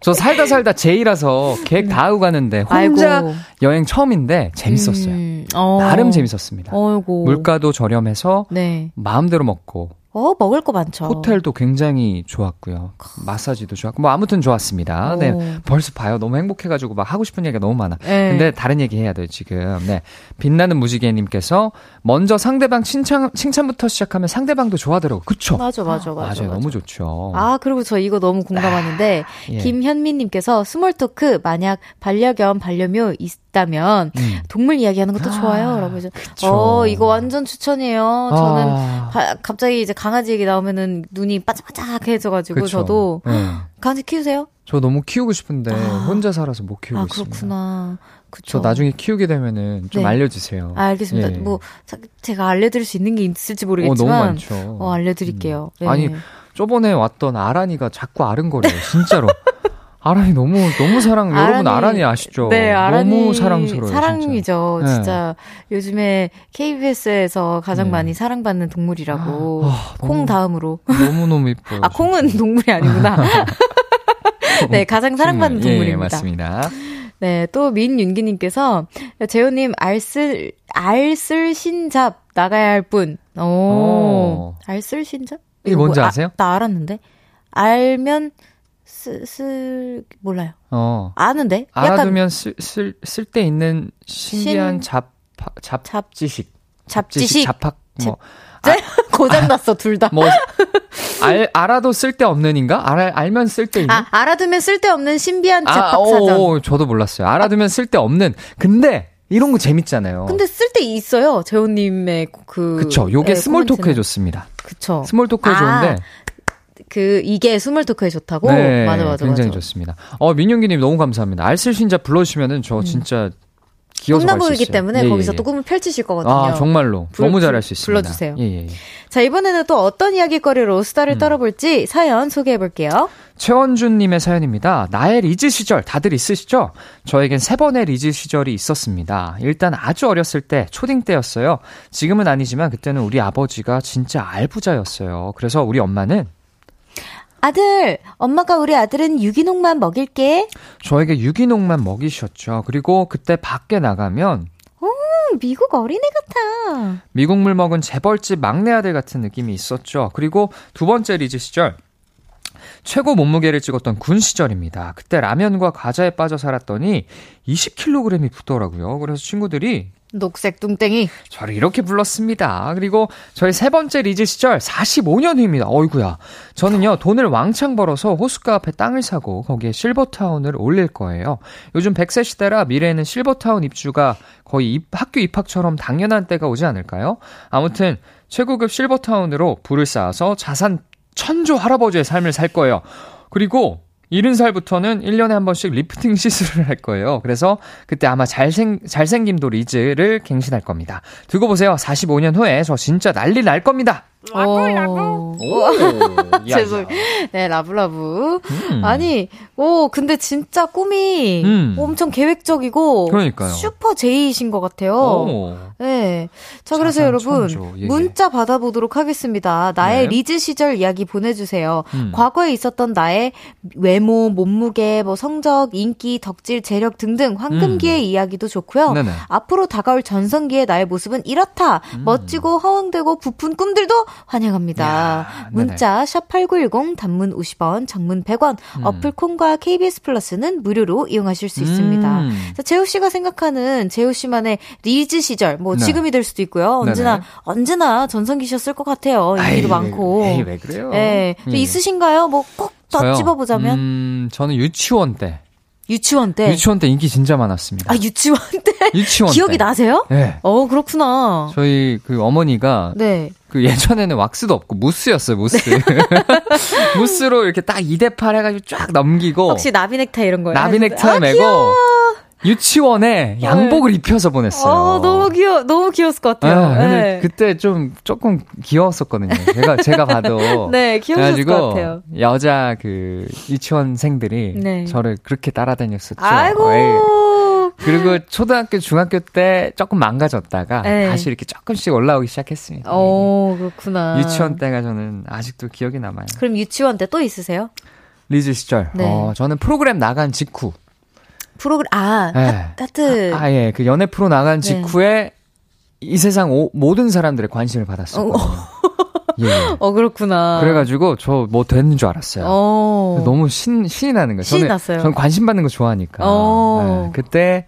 저 살다 살다 제이라서 계획 다 하고 가는데 혼자 아이고. 여행 처음인데 재밌었어요. 음, 어. 나름 재밌었습니다. 어이고. 물가도 저렴해서 네. 마음대로 먹고 어, 먹을 거 많죠. 호텔도 굉장히 좋았고요. 마사지도 좋았고, 뭐 아무튼 좋았습니다. 오. 네. 벌써 봐요. 너무 행복해가지고 막 하고 싶은 얘기가 너무 많아. 네. 근데 다른 얘기 해야 돼요, 지금. 네. 빛나는 무지개님께서 먼저 상대방 칭찬, 칭찬부터 시작하면 상대방도 좋아하더라고. 그쵸? 맞아, 맞아, 맞아. 맞아요. 맞아. 너무 좋죠. 아, 그리고 저 이거 너무 공감하는데, 아, 예. 김현미님께서 small talk 만약 반려견, 반려묘 있다면 음. 동물 이야기하는 것도 좋아요. 아, 라고 해서. 그쵸. 어, 이거 완전 추천이에요. 저는 아. 바, 갑자기 이제 강아지 얘기 나오면은 눈이 반짝반짝해져가지고 그쵸. 저도 네. 강아지 키우세요? 저 너무 키우고 싶은데 아. 혼자 살아서 못 키우고 아, 있습니다. 그렇구나. 그쵸. 저 나중에 키우게 되면은 좀 네. 알려주세요. 아, 알겠습니다. 예. 뭐 제가 알려드릴 수 있는 게 있을지 모르겠지만 어, 너무 많죠. 어, 알려드릴게요. 음. 네. 아니 저번에 왔던 아란이가 자꾸 아른거려요. 진짜로. 아란이 너무 너무 사랑 아란이, 여러분 아란이 아시죠? 네, 아란이 너무 사랑스러워요. 사랑이죠. 진짜, 진짜 네. 요즘에 KBS에서 가장 네. 많이 사랑받는 동물이라고 아, 콩 너무, 다음으로 너무 너무 이뻐요. 아 콩은 동물이 아니구나. 네, 가장 사랑받는 예, 동물입니다. 예, 맞습니다. 네, 또 민윤기님께서 재호님 알쓸 알쓸 신잡 나가야 할 분. 오, 오. 알쓸 신잡? 이게 뭔지 뭐, 아세요? 아, 나 알았는데 알면 쓸, 몰라요. 어. 아는데? 알아두면 쓸, 쓸, 쓸데 있는 신기한 신... 잡, 잡, 잡지식. 잡지식. 잡학, 뭐. 아, 고장났어, 둘 다. 뭐, 알, 알아도 쓸데없는 인가? 알, 알면 쓸데있는? 아, 알아두면 쓸데없는 신비한 잡학사전. 아, 오, 저도 몰랐어요. 알아두면 쓸데없는. 근데, 이런 거 재밌잖아요. 근데 쓸데 있어요. 재호님의 그. 그쵸. 요게 네, small talk 해줬습니다. 그쵸. small talk 해줬는데. 아, 그 이게 small talk에 좋다고. 네, 맞아 맞아 굉장히 맞아. 좋습니다. 어 민영기님 너무 감사합니다. 알쓸신잡 불러 주시면은 저 음. 진짜 기어서 꿈나무이기 때문에 예, 거기서 예. 또 꿈을 펼치실 거거든요. 아 정말로 불, 너무 잘할 수 있습니다. 불러주세요. 예, 예, 예. 자 이번에는 또 어떤 이야기거리로 수다를 음. 떨어볼지 사연 소개해 볼게요. 최원준님의 사연입니다. 나의 리즈 시절 다들 있으시죠? 저에겐 세 번의 리즈 시절이 있었습니다. 일단 아주 어렸을 때 초딩 때였어요. 지금은 아니지만 그때는 우리 아버지가 진짜 알부자였어요. 그래서 우리 엄마는 아들, 엄마가 우리 아들은 유기농만 먹일게. 저에게 유기농만 먹이셨죠. 그리고 그때 밖에 나가면 오, 미국 어린애 같아. 미국물 먹은 재벌집 막내 아들 같은 느낌이 있었죠. 그리고 두 번째 리즈 시절 최고 몸무게를 찍었던 군 시절입니다. 그때 라면과 과자에 빠져 살았더니 20kg이 붙더라고요. 그래서 친구들이 녹색 뚱땡이. 저를 이렇게 불렀습니다. 그리고 저희 세 번째 리즈 시절 45년 후입니다. 어이구야. 저는요, 돈을 왕창 벌어서 호숫가 앞에 땅을 사고 거기에 실버타운을 올릴 거예요. 요즘 100세 시대라 미래에는 실버타운 입주가 거의 입, 학교 입학처럼 당연한 때가 오지 않을까요? 아무튼 최고급 실버타운으로 부를 쌓아서 자산 천조 할아버지의 삶을 살 거예요. 그리고 70살부터는 1년에 한 번씩 리프팅 시술을 할 거예요. 그래서 그때 아마 잘생, 잘생김도 리즈를 갱신할 겁니다. 두고 보세요. 45년 후에 저 진짜 난리 날 겁니다. love love. 죄송. 네 love love. 음. 아니 오 근데 진짜 꿈이 음. 엄청 계획적이고 그러니까요. super J신 것 같아요. 오. 네. 자 그래서 여러분 예, 예. 문자 받아보도록 하겠습니다. 나의 네. 리즈 시절 이야기 보내주세요. 음. 과거에 있었던 나의 외모, 몸무게, 뭐 성적, 인기, 덕질, 재력 등등 황금기의 음. 이야기도 좋고요. 네네. 앞으로 다가올 전성기의 나의 모습은 이렇다. 음. 멋지고 허황되고 부푼 꿈들도 환영합니다. 야, 문자 샵8910 단문 50원, 장문 100원. 음. 어플 콩과 KBS 플러스는 무료로 이용하실 수 있습니다. 음. 자, 재호 씨가 생각하는 재호 씨만의 리즈 시절 뭐 네. 지금이 될 수도 있고요. 언제나 네네. 언제나 전성기셨을 것 같아요. 인기도 많고. 에이, 왜 그래요? 네. 예. 있으신가요? 뭐 콕 더 집어보자면? 음, 저는 유치원 때. 유치원 때? 유치원 때 인기 진짜 많았습니다. 아, 유치원 때? 유치원 기억이 때. 나세요? 네. 어, 그렇구나. 저희 그 어머니가. 네. 그 예전에는 왁스도 없고 무스였어요, 무스. 네. 무스로 이렇게 딱 2대8 해가지고 쫙 넘기고. 혹시 나비넥타이 이런 거예요? 나비넥타이 아, 메고. 귀여워. 유치원에 네. 양복을 네. 입혀서 보냈어요. 아, 너무 귀여, 너무 귀여웠을 것 같아요. 네, 네. 그때 좀 조금 귀여웠었거든요. 제가 제가 봐도. 네, 귀여웠을 것 같아요. 여자 그 유치원생들이 네. 저를 그렇게 따라다녔었죠. 아이고. 에이. 그리고 초등학교, 중학교 때 조금 망가졌다가 네. 다시 이렇게 조금씩 올라오기 시작했습니다. 오, 그렇구나. 유치원 때가 저는 아직도 기억이 남아요. 그럼 유치원 때 또 있으세요? 리즈 시절. 네. 어, 저는 프로그램 나간 직후. 프로그램 아 네. 하트 아, 아, 예. 그 연애 프로 나간 네. 직후에 네. 이 세상 오, 모든 사람들의 관심을 받았어요. 어. 예. 어 그렇구나. 그래가지고 저 뭐 되는 줄 알았어요. 어. 너무 신 신이 나는 거예요. 신이 저는, 났어요. 저는 관심 받는 거 좋아하니까. 어. 네. 그때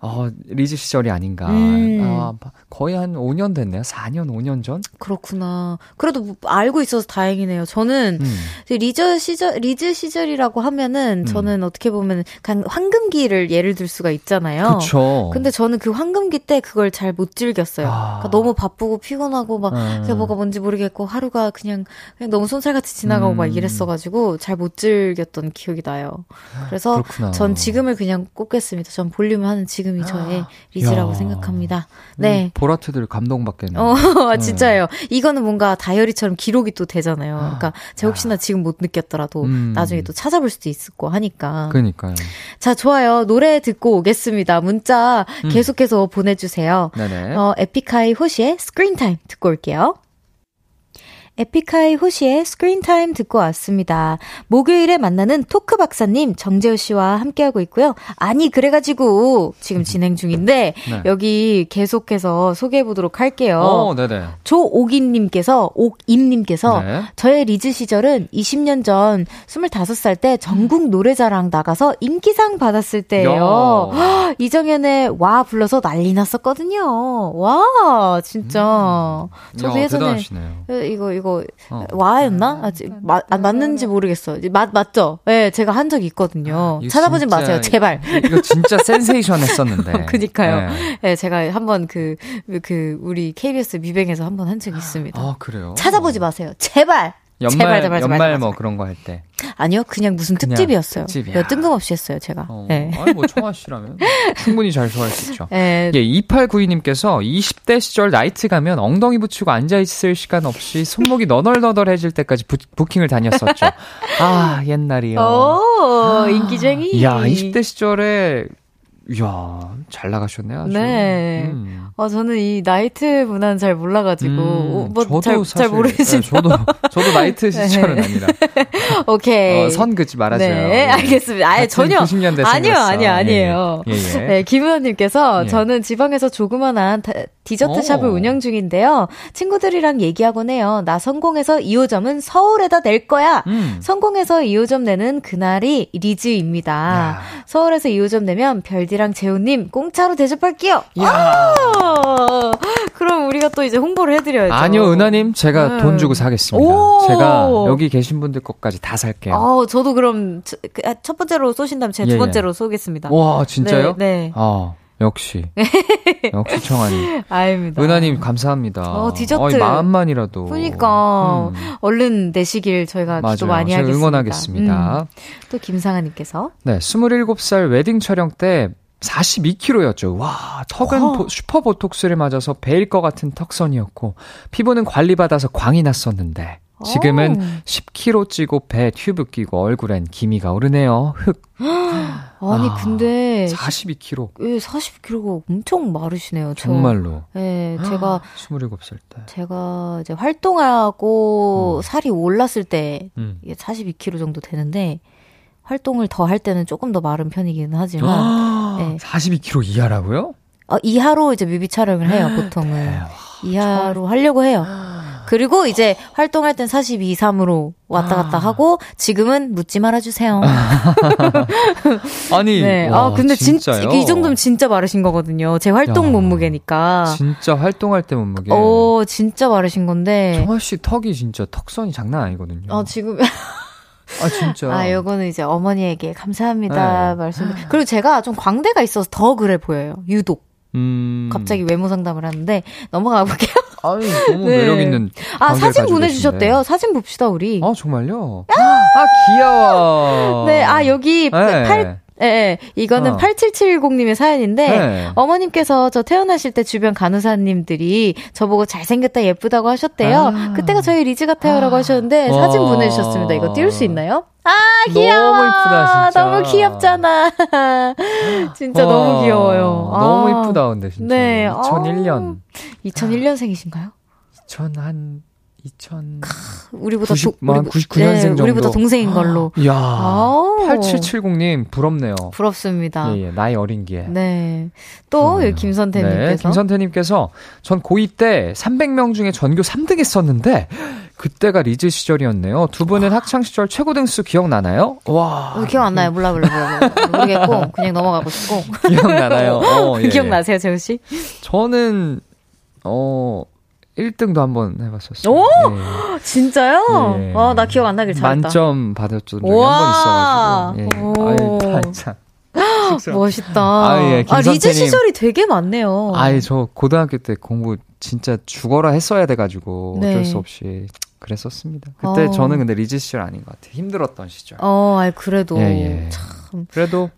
어, 리즈 시절이 아닌가. 음. 아, 거의 한 5년 됐네요. 4년, 5년 전? 그렇구나. 그래도 뭐 알고 있어서 다행이네요. 저는 음. 리즈 시절, 리즈 시절이라고 하면은 음. 저는 어떻게 보면 그냥 황금기를 예를 들 수가 있잖아요. 그쵸. 근데 저는 그 황금기 때 그걸 잘 못 즐겼어요. 아. 그러니까 너무 바쁘고 피곤하고 막 음. 그게 뭐가 뭔지 모르겠고 하루가 그냥, 그냥 너무 쏜살같이 지나가고 막 음. 이랬어가지고 잘 못 즐겼던 기억이 나요. 그래서 그렇구나. 전 지금을 그냥 꼽겠습니다. 전 볼륨을 하는 지금 지금이 저의 리즈라고 야. 생각합니다. 네. 보라트들 감동받겠네요. 어, 진짜예요. 이거는 뭔가 다이어리처럼 기록이 또 되잖아요. 그러니까 제가 혹시나 지금 못 느꼈더라도 음. 나중에 또 찾아볼 수도 있을 거 하니까. 그러니까요. 자, 좋아요. 노래 듣고 오겠습니다. 문자 음. 계속해서 보내주세요. 네네. 어, 에픽하이 호시의 Screen Time 듣고 올게요. 에픽하이 호시의 Screen Time 듣고 왔습니다. 목요일에 만나는 토크 박사님 정재호 씨와 함께하고 있고요. 아니 그래가지고 지금 진행 중인데 네. 여기 계속해서 소개해 보도록 할게요. 어, 네네. 조옥인님께서 옥임님께서 네. 저의 리즈 시절은 20년 전 25살 때 전국 노래자랑 나가서 인기상 받았을 때예요. 이정현의 와 불러서 난리 났었거든요. 와 진짜 음. 저도 예전에 대단하시네요. 이거 이거 이거 어. 와였나? 아직 마, 아, 맞는지 모르겠어. 맞 맞죠? 예, 네, 제가 한 적이 있거든요. 아, 찾아보지 마세요, 제발. 이거 진짜 센세이션 했었는데. 그니까요. 네. 네, 제가 한번 그, 그, 우리 KBS 뮤뱅에서 한번 한 적이 있습니다. 아, 그래요? 찾아보지 마세요. 제발! 연말, 제발, 제발, 제발, 연말 뭐 그런 거 할 때. 아니요, 그냥 무슨 그냥 특집이었어요. 특집이야. 뜬금없이 했어요, 제가. 어. 네. 아니, 뭐, 청아 씨라면 충분히 잘 소화할 수 있죠. 네. 예, 2892님께서 20대 시절 나이트 가면 엉덩이 붙이고 앉아 있을 시간 없이 손목이 너덜너덜해질 때까지 부, 부킹을 다녔었죠. 아, 옛날이요. 오, 인기쟁이. 야, 20대 시절에 이야, 잘 나가셨네요. 아주. 네. 음. 어, 저는 이 나이트 문화는 잘 몰라가지고, 음, 뭐, 저도 잘, 사실, 잘 모르시죠? 네, 저도, 저도 나이트 네. 시절은 네. 아니라. 오케이. 어, 선 긋지 말아줘요. 네, 예. 알겠습니다. 아예 전혀. 90년대 아니요, 아니요, 아니에요. 예, 예. 예, 예. 네, 김우현님께서 예. 저는 지방에서 조그만한 디저트 샵을 운영 중인데요. 친구들이랑 얘기하곤 해요. 나 성공해서 2호점은 서울에다 낼 거야. 음. 성공해서 2호점 내는 그날이 리즈입니다. 야. 서울에서 2호점 내면 별디랑 재훈님 공짜로 대접할게요. 야. 그럼 우리가 또 이제 홍보를 해드려야죠. 아니요, 은하님, 제가 네. 돈 주고 사겠습니다. 제가 여기 계신 분들 것까지 다 살게요. 아, 저도 그럼 그, 아, 첫 번째로 쏘신다면 제가 예, 두 예. 번째로 쏘겠습니다. 와, 진짜요? 네. 네. 아. 역시. 역시 청하님. 아닙니다. 은하님, 감사합니다. 어, 디저트. 어이, 마음만이라도. 그러니까. 음. 얼른 내시길 저희가 맞아요. 기도 많이 하겠습니다. 응원하겠습니다. 음. 또 김상아님께서. 네, 27살 웨딩 촬영 때 42kg였죠. 와, 턱은 어. 슈퍼 보톡스를 맞아서 베일 것 같은 턱선이었고, 피부는 관리받아서 광이 났었는데, 지금은 오. 10kg 찌고 배 튜브 끼고 얼굴엔 기미가 오르네요. 흑. 아니 아, 근데 42kg. 예, 42kg가 엄청 마르시네요. 저. 정말로. 예, 제가 27살 때. 제가 이제 활동하고 음. 살이 올랐을 때 음. 42kg 정도 되는데 활동을 더 할 때는 조금 더 마른 편이기는 하지만 아, 예. 42kg 이하라고요? 어, 이하로 이제 뮤비 촬영을 해요, 보통은. 이하로 하려고 해요. 그리고 이제 활동할 땐 42, 3으로 왔다 갔다 아. 하고 지금은 묻지 말아 주세요. 아니, 네. 와, 아 근데 진짜 이 정도면 진짜 마르신 거거든요. 제 활동 야, 몸무게니까. 진짜 활동할 때 몸무게. 어, 진짜 마르신 건데. 정말 씨 턱이 진짜 턱선이 장난 아니거든요. 어, 지금 아 진짜. 아 요거는 이제 어머니에게 감사합니다 네. 말씀. 그리고 제가 좀 광대가 있어서 더 그래 보여요. 유독. 음. 갑자기 외모 상담을 하는데 넘어가 볼게요. 아유, 너무 네. 매력 있는. 아, 사진 보내 주셨대요. 사진 봅시다, 우리. 아, 정말요? 아, 귀여워. 네, 아, 여기 네. 팔, 예, 네, 이거는 어. 8770님의 사연인데 네. 어머님께서 저 태어나실 때 주변 간호사님들이 저보고 잘생겼다 예쁘다고 하셨대요. 아. 그때가 저희 리즈 같아요라고 아. 하셨는데 사진 보내주셨습니다. 이거 띄울 수 있나요? 아 귀여워. 너무 이쁘다 진짜. 너무 귀엽잖아. 진짜 와. 너무 귀여워요. 너무 아. 이쁘다 근데 진짜. 네. 2001년. 아. 2001년생이신가요? 2000한 2000 우리보다 90, 도, 우리, 99년생 네, 정도. 우리보다 동생인 걸로. 야. 8770님 부럽네요. 부럽습니다. 예, 예, 나이 어린 게. 네. 또 김선태 님께서 네, 김선태 님께서 전 고2 때 300명 중에 전교 3등 했었는데 그때가 리즈 시절이었네요. 두 분은 학창 시절 최고 등수 기억나나요? 와. 어, 기억 안 나요. 몰라 몰라 몰라. 모르겠고 그냥 넘어가고 싶고. 기억나나요? 어, 예. 기억나세요, 재우 씨? 저는 어 1등도 한번 해봤었어요. 오! 예. 진짜요? 예. 와, 나 기억 안 나길 잘했다. 만점 받았던 적이 한번 있어가지고. 예. 아유, 참. 멋있다. 아, 예, 아, 리즈 시절이 되게 많네요. 아예 저 고등학교 때 공부 진짜 죽어라 했어야 돼가지고 네. 어쩔 수 없이 그랬었습니다. 그때 어. 저는 근데 리즈 시절 아닌 것 같아요. 힘들었던 시절. 어, 아 그래도 예, 예. 참. 그래도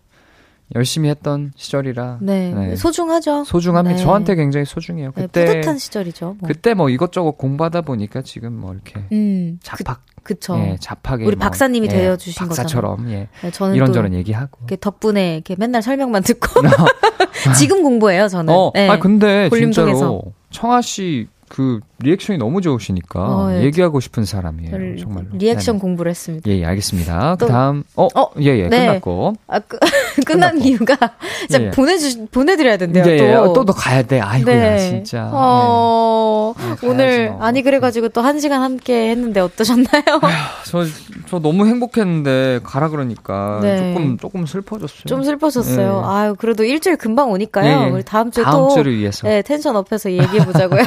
열심히 했던 시절이라 네, 네. 소중하죠. 소중합니다. 네. 저한테 굉장히 소중해요. 네, 그때 네, 뿌듯한 시절이죠. 뭐. 그때 뭐 이것저것 공부하다 보니까 지금 뭐 이렇게 음, 자팍 그, 쵸 예, 잡하게 우리 뭐, 박사님이 예, 되어 주신 박사처럼 예. 네, 저는 이런저런 얘기하고 이렇게 덕분에 이렇게 맨날 설명만 듣고 지금 공부해요 저는. 어, 네. 아 근데 진짜로 청아 씨 그 리액션이 너무 좋으시니까 어, 예. 얘기하고 싶은 사람이에요. 정말로. 리액션. 공부를 했습니다. 예, 예 알겠습니다. 또, 그다음 어, 어 예, 예, 네. 끝났고. 아, 그, 끝난 끝났고. 이유가 진짜 예, 예. 보내 주 보내 드려야 된대요. 예, 예. 또. 또 또 가야 돼. 아이고야, 네. 진짜. 어, 네. 오늘 뭐. 아니 그래 가지고 또한 시간 함께 했는데 어떠셨나요? 저, 저 너무 행복했는데 가라 그러니까 네. 조금 조금 슬퍼졌어요. 좀 슬퍼졌어요. 예. 아유, 그래도 일주일 금방 오니까요. 우리 다음 주에 다음 또 주를 위해서. 네, 텐션 업해서 얘기해 보자고요.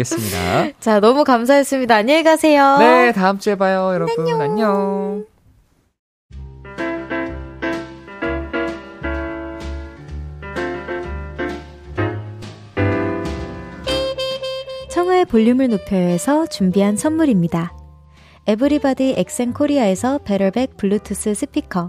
알겠습니다. 자, 너무 감사했습니다. 안녕히 가세요. 네, 다음 주에 봐요, 여러분. 안녕. 안녕. 청하의 볼륨을 높여서 준비한 선물입니다. 에브리바디 엑센 코리아에서 베럴백 블루투스 스피커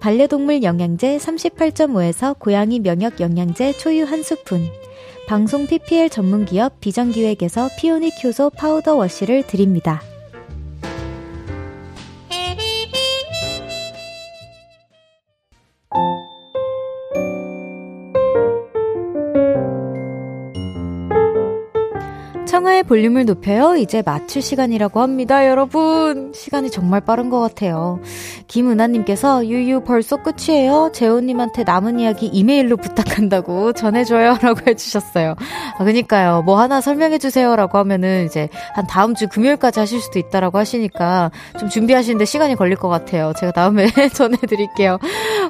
반려동물 영양제 38.5에서 고양이 면역 영양제 초유 한 스푼, 방송 PPL 전문기업 비전기획에서 피오닉 효소 파우더 워시를 드립니다. 청하의 볼륨을 높여요. 이제 마칠 시간이라고 합니다, 여러분. 시간이 정말 빠른 것 같아요. 김은하님께서 유유 벌써 끝이에요. 재호님한테 남은 이야기 이메일로 부탁한다고 전해줘요. 라고 해주셨어요. 아, 그니까요. 뭐 하나 설명해주세요. 라고 하면은 이제 한 다음 주 금요일까지 하실 수도 있다라고 하시니까 좀 준비하시는데 시간이 걸릴 것 같아요. 제가 다음에 전해드릴게요.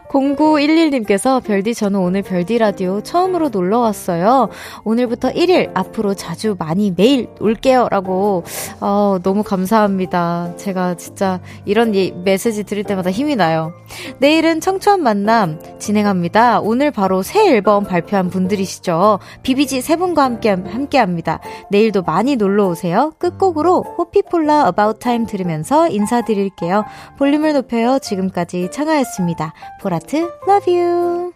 0911님께서 별디 저는 오늘 별디 라디오 처음으로 놀러 왔어요. 오늘부터 1일 앞으로 자주 많이 매일 올게요. 라고, 어, 너무 감사합니다. 제가 진짜 이런 예, 메시지 들을 때마다 힘이 나요. 내일은 청초한 만남 진행합니다. 오늘 바로 새 앨범 발표한 분들이시죠. 비비지 세 분과 함께, 함께 합니다. 내일도 많이 놀러 오세요. 끝곡으로 호피폴라 About Time 들으면서 인사드릴게요. 볼륨을 높여요. 지금까지 창하였습니다. 보라트, love you.